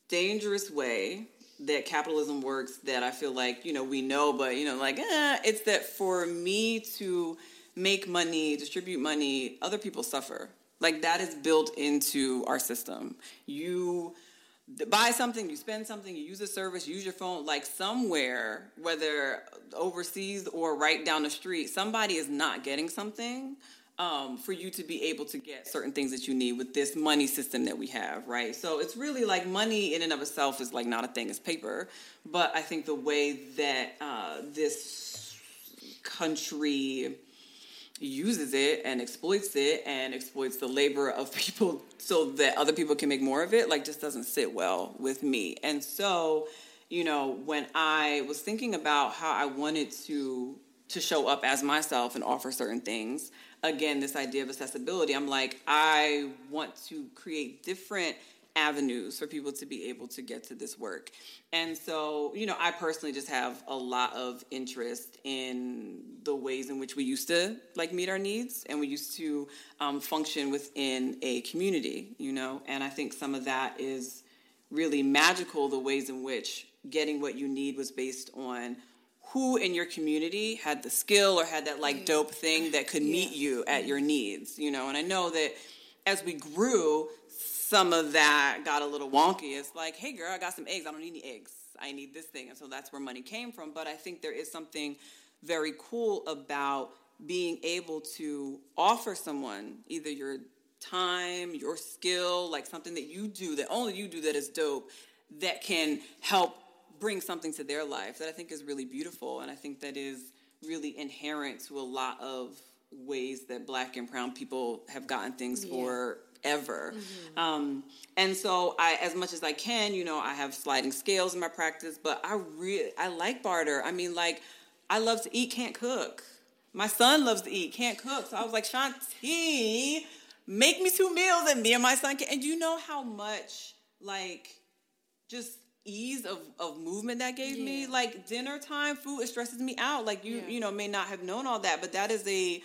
dangerous way that capitalism works that I feel like, you know, we know, but, you know, like, eh, it's that for me to make money, distribute money, other people suffer. Like, that is built into our system. You buy something, you spend something, you use a service, use your phone, like somewhere, whether overseas or right down the street, somebody is not getting something um, for you to be able to get certain things that you need with this money system that we have, right? So it's really like money in and of itself is like not a thing, it's paper. But I think the way that uh, this country uses it and exploits it and exploits the labor of [laughs] people so that other people can make more of it like just doesn't sit well with me. And so you know when i was thinking about how i wanted to to show up as myself and offer certain things again this idea of accessibility i'm like i want to create different avenues for people to be able to get to this work. And so, you know, I personally just have a lot of interest in the ways in which we used to like meet our needs and we used to um, function within a community, you know, and I think some of that is really magical the ways in which getting what you need was based on who in your community had the skill or had that like dope thing that could meet you at your needs, you know, and I know that as we grew, some of that got a little wonky. It's like, hey, girl, I got some eggs. I don't need any eggs. I need this thing. And so that's where money came from. But I think there is something very cool about being able to offer someone either your time, your skill, like something that you do that only you do that is dope, that can help bring something to their life that I think is really beautiful. And I think that is really inherent to a lot of ways that black and brown people have gotten things for ever. Um, and so I, as much as I can, you know, I have sliding scales in my practice, but I really, I like barter. I mean, like, I love to eat, can't cook. My son loves to eat, can't cook. So I was like, Shanti, make me two meals and me and my son can. And you know how much, like, just ease of, of movement that gave me like dinner time food it stresses me out like you you know may not have known all that but that is a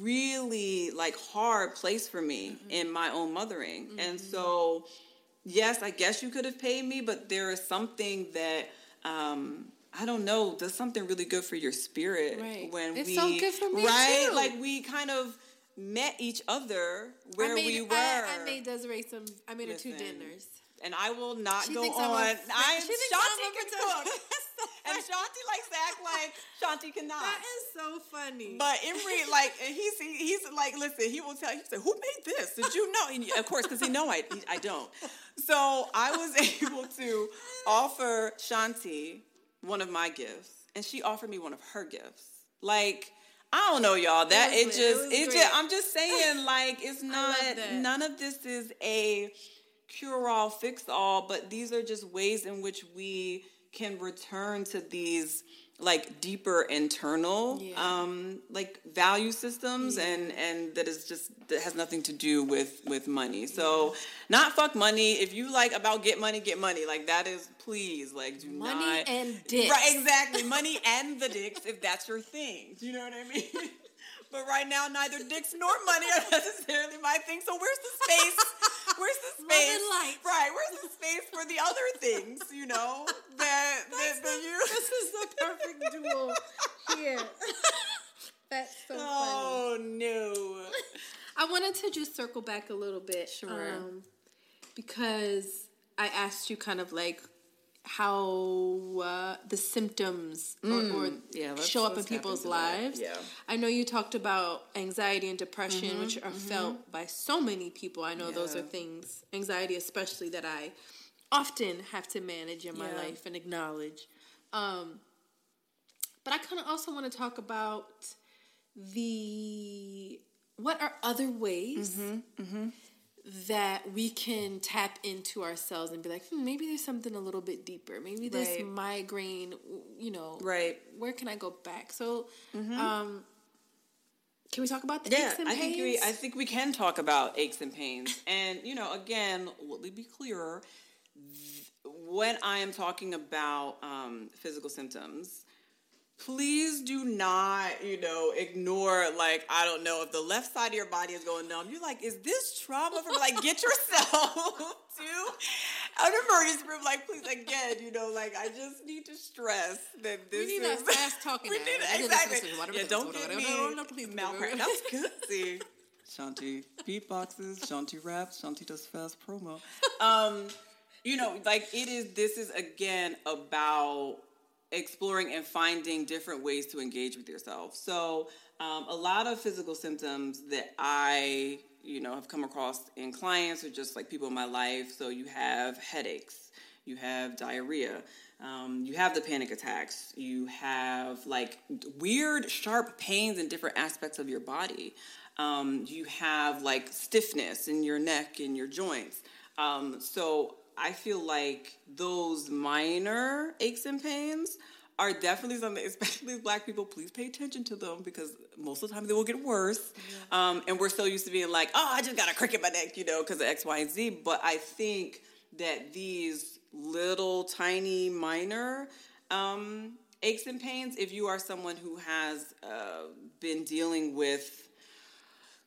really like hard place for me in my own mothering and so yes i guess you could have paid me but there is something that um I don't know. Does something really good for your spirit Right. when It's we so good for me, right? too. Like we kind of met each other where I made, we were. I, I made Desiree some. I made her two dinners. and I will not She go on. I'm a I fr- am Shanti can fr- [laughs] and Shanti likes to act like Shanti cannot. That is so funny. But Emery, like, and he's he, he's like, listen, he will tell you, say, who made this? Did you know? And of course, because he know I I don't. So I was [laughs] able to offer Shanti one of my gifts, and she offered me one of her gifts. Like, I don't know, y'all. That it, was just. It it, just. I'm just saying, [laughs] like, it's not. None of this is a cure all, fix all, but these are just ways in which we can return to these like deeper internal Yeah. um like value systems and and that is just that has nothing to do with with money. So not fuck money. If you like about get money get money. Like that is please like do Money not and dicks. right exactly. Money and the dicks if that's your thing. Do you know what i mean [laughs] but right now neither dicks nor money are [laughs] necessarily my thing so where's the space where's the space right where's the space for the other things you know [laughs] that that, that you [laughs] This is the perfect duel here. That's so funny. Oh no. I wanted to just circle back a little bit. Sure. Um, because I asked you kind of like how uh, the symptoms or, or Yeah, show up in people's lives. Yeah. I know you talked about anxiety and depression, which are felt by so many people. I know those are things, anxiety especially, that I often have to manage in my Yeah. life and acknowledge. Um, but I kind of also want to talk about the what are other ways Mm-hmm, that we can tap into ourselves and be like, hmm, maybe there's something a little bit deeper. Maybe this Right. migraine, you know, Right. Mm-hmm. where can I go back? So, um, can we talk about the Yeah, aches and I pains? think we I think we can talk about aches and pains. [laughs] And you know, again, let me be clearer. When I am talking about um, physical symptoms, please do not, you know, ignore like I don't know if the left side of your body is going numb. You're like, is this trauma? From like, get yourself [laughs] to an emergency room. Like, please, again, you know, like I just need to stress that this need is that [laughs] fast talking we need I did this, exactly. this, this, Yeah, don't get me no, no, please, malpractice. That was good. [laughs] See. Shanti beatboxes, Shanti raps, Shanti does fast promo. Um, you know, like it is. This is again about exploring and finding different ways to engage with yourself. So, um, a lot of physical symptoms that I, you know, have come across in clients or just like people in my life. So, you have headaches, you have diarrhea, um, you have the panic attacks, you have like weird, sharp pains in different aspects of your body. Um, you have like stiffness in your neck and your joints. Um, so I feel like those minor aches and pains are definitely something, especially black people, please pay attention to them because most of the time they will get worse. Um, and we're so used to being like, oh, I just got a crick in my neck, you know, because of X, Y, and Z. But I think that these little tiny minor um, aches and pains, if you are someone who has uh, been dealing with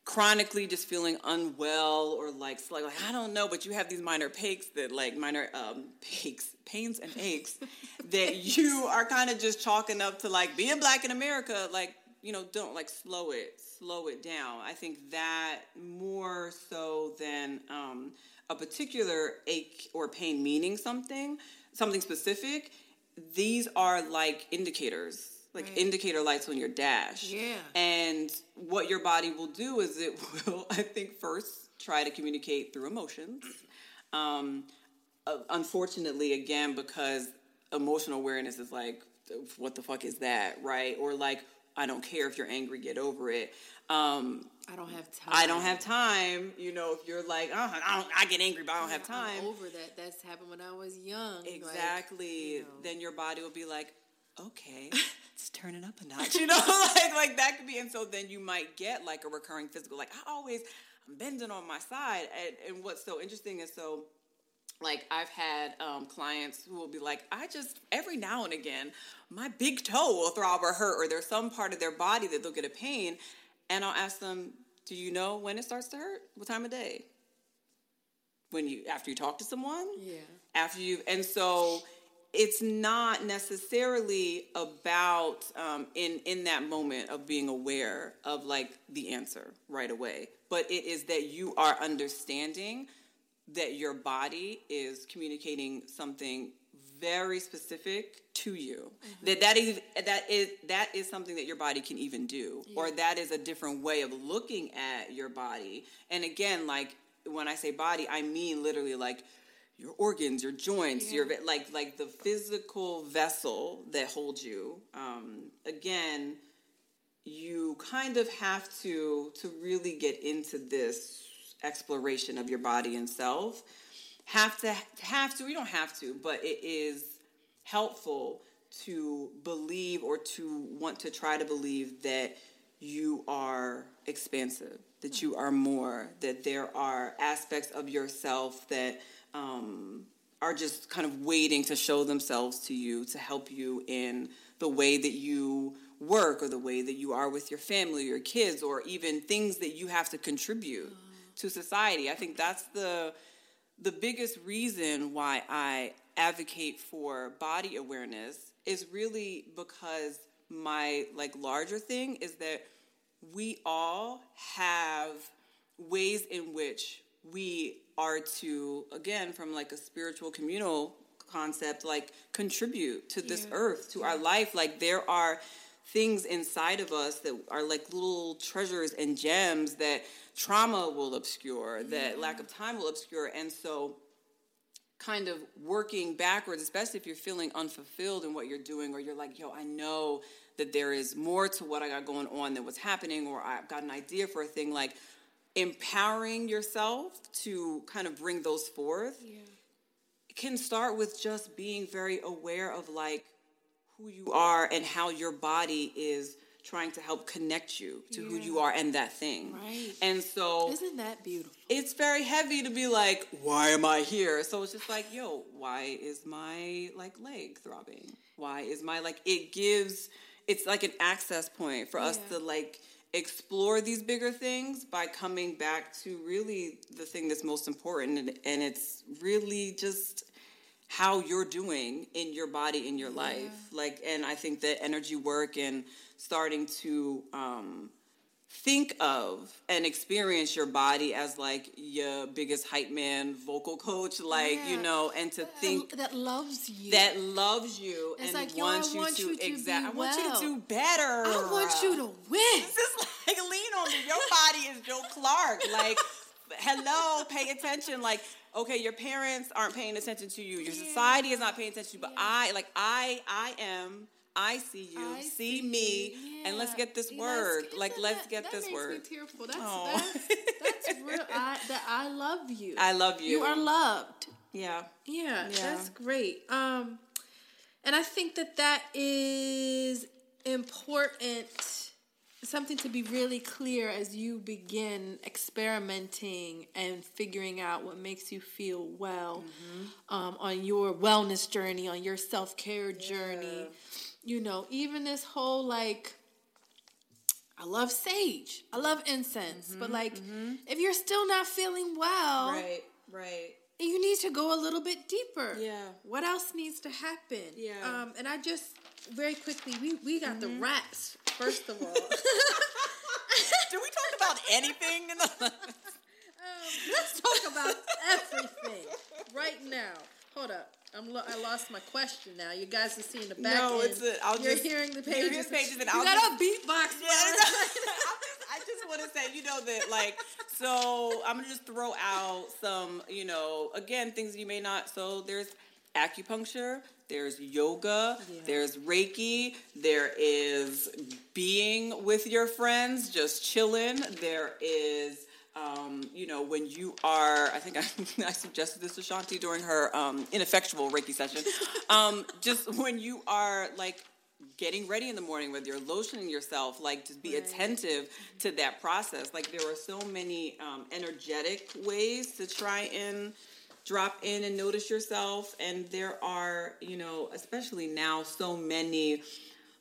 chronically just feeling unwell or like like, like I don't know, but you have these minor aches that like minor um aches, pains and aches [laughs] that you are kind of just chalking up to like being black in America, like you know, don't like slow it, slow it down. I think that more so than um, a particular ache or pain meaning something, something specific. These are like indicators, like indicator lights on your dash. Yeah. And what your body will do is it [laughs] will, I think, first try to communicate through emotions. Um, uh, unfortunately, again, because emotional awareness is like, what the fuck is that, right? Or like, I don't care if you're angry, get over it. Um, I don't have time. I don't have time. You know, if you're like, oh, I, don't, I get angry, but I don't have time. I'm over that. That's happened when I was young. like, Exactly. you know. Then your body will be like, okay, [laughs] let's turn it up a [laughs] notch. You know, like like that could be. And so then you might get like a recurring physical. Like I always, I'm bending on my side. And, and what's so interesting is so. Like I've had um, clients who will be like, I just every now and again, my big toe will throb or hurt, or there's some part of their body that they'll get a pain, and I'll ask them, Do you know when it starts to hurt? What time of day? When you after you talk to someone? Yeah. after you and so it's not necessarily about um, in in that moment of being aware of like the answer right away but it is that you are understanding that your body is communicating something very specific to you. That that is that is that is something that your body can even do or that is a different way of looking at your body. And again like when i say body i mean literally like your organs, your joints, your like like the physical vessel that holds you. Um, again, you kind of have to to really get into this exploration of your body and self. Have to have to. We don't have to, but it is helpful to believe or to want to try to believe that you are expansive, that you are more, that there are aspects of yourself that um, are just kind of waiting to show themselves to you to help you in the way that you work or the way that you are with your family, your kids, or even things that you have to contribute to society. I think that's the the biggest reason why I advocate for body awareness is really because my like larger thing is that we all have ways in which we are to again from like a spiritual communal concept like contribute to this earth to our life. Like there are things inside of us that are like little treasures and gems that trauma will obscure that lack of time will obscure. And so kind of working backwards, especially if you're feeling unfulfilled in what you're doing, or you're like, yo, I know that there is more to what I got going on than what's happening, or I've got an idea for a thing, like empowering yourself to kind of bring those forth can start with just being very aware of like who you are and how your body is trying to help connect you to who you are and that thing. Right. And so Isn't that beautiful? it's very heavy to be like, why am I here? So it's just like, yo, why is my like leg throbbing? Why is my like it gives it's like an access point for us Yeah. to like explore these bigger things by coming back to really the thing that's most important and, and it's really just how you're doing in your body in your life. Like and i think that energy work and starting to um, think of and experience your body as like your biggest hype man vocal coach like you know and to think that loves you. that loves you It's and like, yo, wants you want to you to exact i want you to do better I want you to win. this is like lean on me. Your body is Joe Clark. Like, hello, pay attention. Like, okay, your parents aren't paying attention to you. Your society is not paying attention to you. But I, like, I, I am. I see you. I see, see me. you. And let's get this Yeah, word. Like, let's that- get that this makes word. Me tearful. That's that's, that's real. I, that I love you. I love you. You are loved. Yeah. Yeah, Yeah. that's great. Um, and I think that that is important, something to be really clear as you begin experimenting and figuring out what makes you feel well um, on your wellness journey, on your self care journey. You know, even this whole like. I love sage. I love incense. Mm-hmm, but like mm-hmm. if you're still not feeling well, Right. Right. you need to go a little bit deeper. Yeah. What else needs to happen? Yeah. Um, and I just very quickly we we got the mm-hmm. raps first of all. [laughs] Do we talk about anything? In the- [laughs] um, Let's talk about everything right now. Hold up. I'm lo- I lost my question now. You guys are seeing the back No, end. it's a- I'll You're just- hearing the you're hearing pages. pages and you I'll got just- a beatbox. Yeah. [laughs] I'm just- I just want to say, you know, that like, so I'm gonna just throw out some, you know, again, things you may not. So there's acupuncture, there's yoga, there's Reiki, there is being with your friends, just chilling. There is. Um, you know, when you are, I think I, [laughs] I suggested this to Shanti during her um, ineffectual Reiki session. [laughs] Um, just when you are like getting ready in the morning, whether you're lotioning yourself, like just be attentive to that process. Like there are so many um, energetic ways to try and drop in and notice yourself. And there are, you know, especially now, so many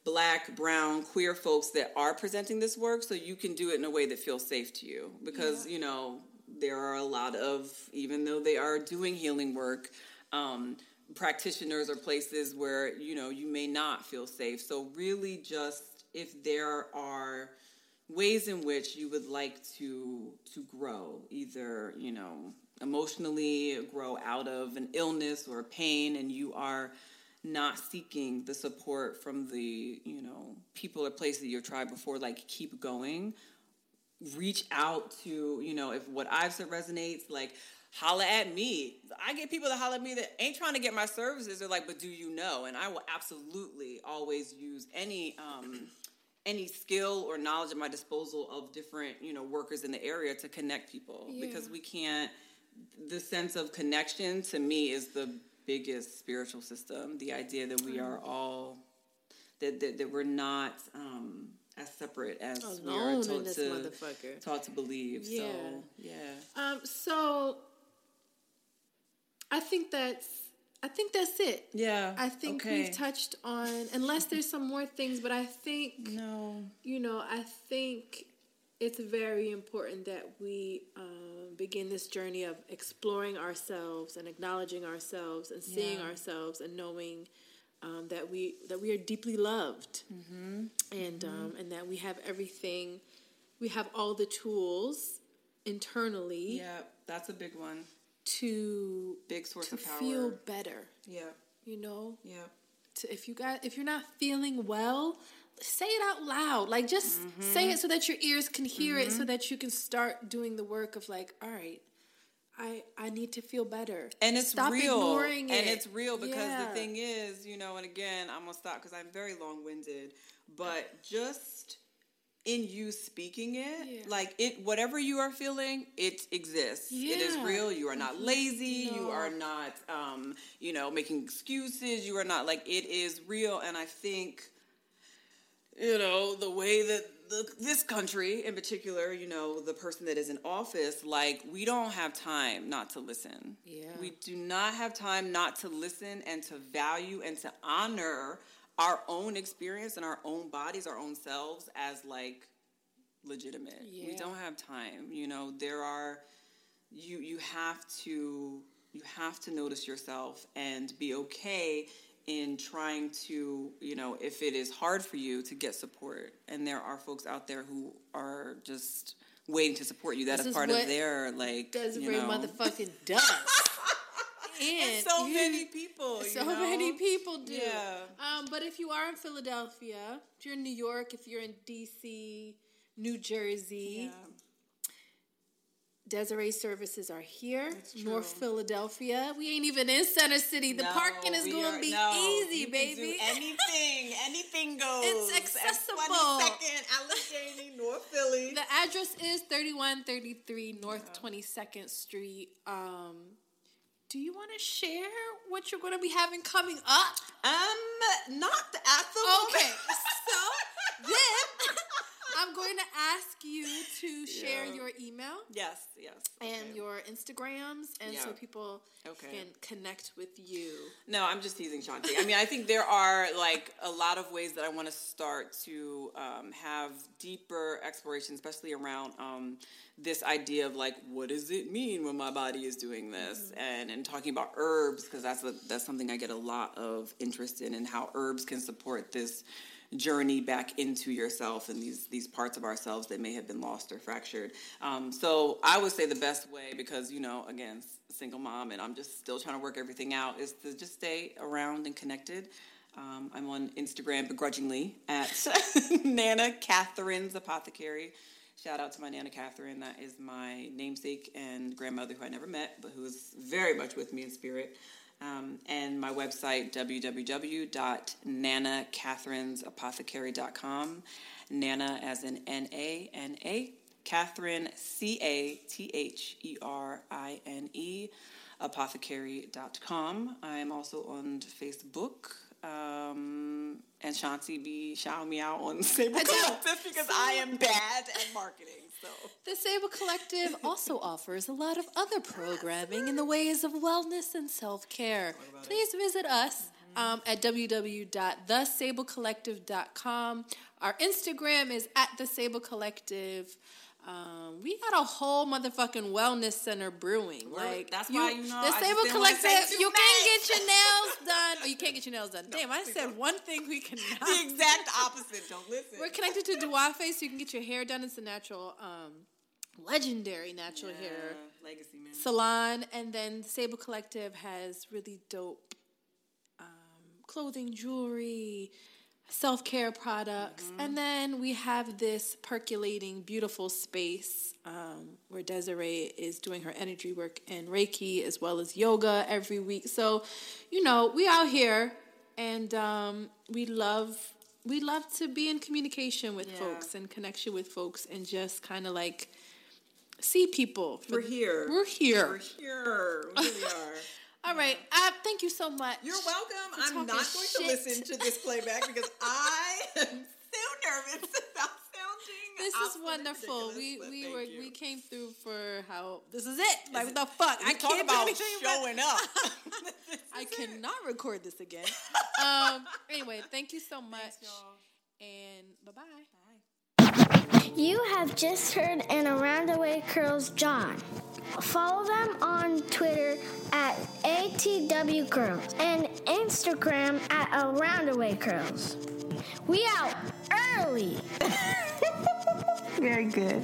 black, brown, queer folks that are presenting this work, so you can do it in a way that feels safe to you. Because, you know, there are a lot of, even though they are doing healing work, um, practitioners or places where, you know, you may not feel safe. So, really, just if there are ways in which you would like to to grow either you know emotionally grow out of an illness or a pain and you are not seeking the support from the you know people or places that you've tried before like keep going reach out to you know if what i've said resonates like holla at me. I get people that holla at me that ain't trying to get my services. They're like, but do you know? And I will absolutely always use any um, any skill or knowledge at my disposal of different you know workers in the area to connect people because we can't. The sense of connection to me is the biggest spiritual system. The idea that we are all that that, that we're not. Um, as separate as we are Alone taught to, taught to believe. Yeah. So, yeah. Um, so I think that's I think that's it. Yeah. I think okay. we've touched on unless there's some more things, but I think No. you know, I think it's very important that we um, begin this journey of exploring ourselves and acknowledging ourselves and seeing Yeah. ourselves and knowing um, that we that we are deeply loved Mm-hmm. and um, and that we have everything, we have all the tools internally Yeah, that's a big one. to Big source to of power. feel better. Yeah. You know, Yeah. to, if you got if you're not feeling well say it out loud like just Mm-hmm. say it so that your ears can hear it so that you can start doing the work of like all right i i need to feel better And it's stop real. and it. it's real because Yeah. the thing is, you know, and again, I'm to stop because I'm very long winded, but just in you speaking it, Yeah. like it, whatever you are feeling, it exists. It is real. You are not lazy. You are not, um, you know, making excuses. You are not like it is real. And I think, you know, the way that the, this country in particular, you know, the person that is in office, like, we don't have time not to listen. Yeah. We do not have time not to listen and to value and to honor our own experience and our own bodies, our own selves as like legitimate. We don't have time. You know, there are you you have to you have to notice yourself and be okay in trying to, you know, if it is hard for you to get support. And there are folks out there who are just waiting to support you. That is part of their like Desiree you know, motherfucking [laughs] does and and so you- many people. so know? many people do Yeah. um, but if you are in philadelphia if you're in new york if you're in dc new jersey Yeah. Desiree services are here. North Philadelphia. We ain't even in Center City. The No, parking is going to be no, easy, baby. [laughs] anything, anything goes. It's accessible. 22nd, Allegheny, North Philly. the address is 3133 North 22nd Street. Um, do you want to share what you're going to be having coming up? um, not at the Okay, moment. [laughs] so then [laughs] I'm going to ask you to [laughs] share Yeah. your email yes, yes. and okay. your Instagrams, and so people Okay. can connect with you. No, I'm just teasing Shanti. I mean, I think there are like a lot of ways that I want to start to um, have deeper exploration, especially around um, this idea of like, what does it mean when my body is doing this, and and talking about herbs because that's a, that's something I get a lot of interest in, and how herbs can support this journey back into yourself and these these parts of ourselves that may have been lost or fractured. Um, so I would say the best way, because you know, again, single mom, and I'm just still trying to work everything out, is to just stay around and connected. Um, I'm on Instagram begrudgingly at [laughs] Nana Catherine's Apothecary. Shout out to my Nana Catherine. That is my namesake and grandmother who I never met, but who is very much with me in spirit. Um, and my website, www.nanacatherinesapothecary.com. Nana as in N A N A. Catherine, C A T H E R I N E, apothecary.com. I'm also on Facebook. Um, and Shanti be shouting me out on [laughs] I do. Collective because I am bad at marketing. So The Sable Collective also [laughs] offers a lot of other programming in the ways of wellness and self care. Please visit us um, at www.thesablecollective.com. Our Instagram is at The Sable Collective. Um, we got a whole motherfucking wellness center brewing. Like that's why, you know, the Sable didn't wanna say Collective. [laughs] You can't get your nails done, or you can't get your nails done. Damn, I said one thing we [laughs] cannot. the exact opposite. Don't listen. We're connected to Duafe, so you can get your hair done. It's a natural, um, legendary natural hair legacy man. salon. And then Sable Collective has really dope um, clothing, jewelry, self care products. Mm-hmm. And then we have this percolating, beautiful space um, where Desiree is doing her energy work and Reiki as well as yoga every week. So, you know, we out here and um, we love. We love to be in communication with Yeah. folks and connection with folks and just kind of like see people. We're here. We're here. We're here. We really are. [laughs] All right. Uh, thank you so much. You're welcome. I'm not going shit. to listen to this playback because [laughs] I am so nervous about sounding. This is wonderful. We we were you. we came through for how this is it. Like what the fuck? I can't about showing [laughs] up. [laughs] I cannot record this again. um. Anyway, thank you so much. and bye bye. You have just heard an Around the Way Curls John. Follow them on Twitter at ATW Curls and Instagram at Around the Way Curls. We out early. [laughs] Very good.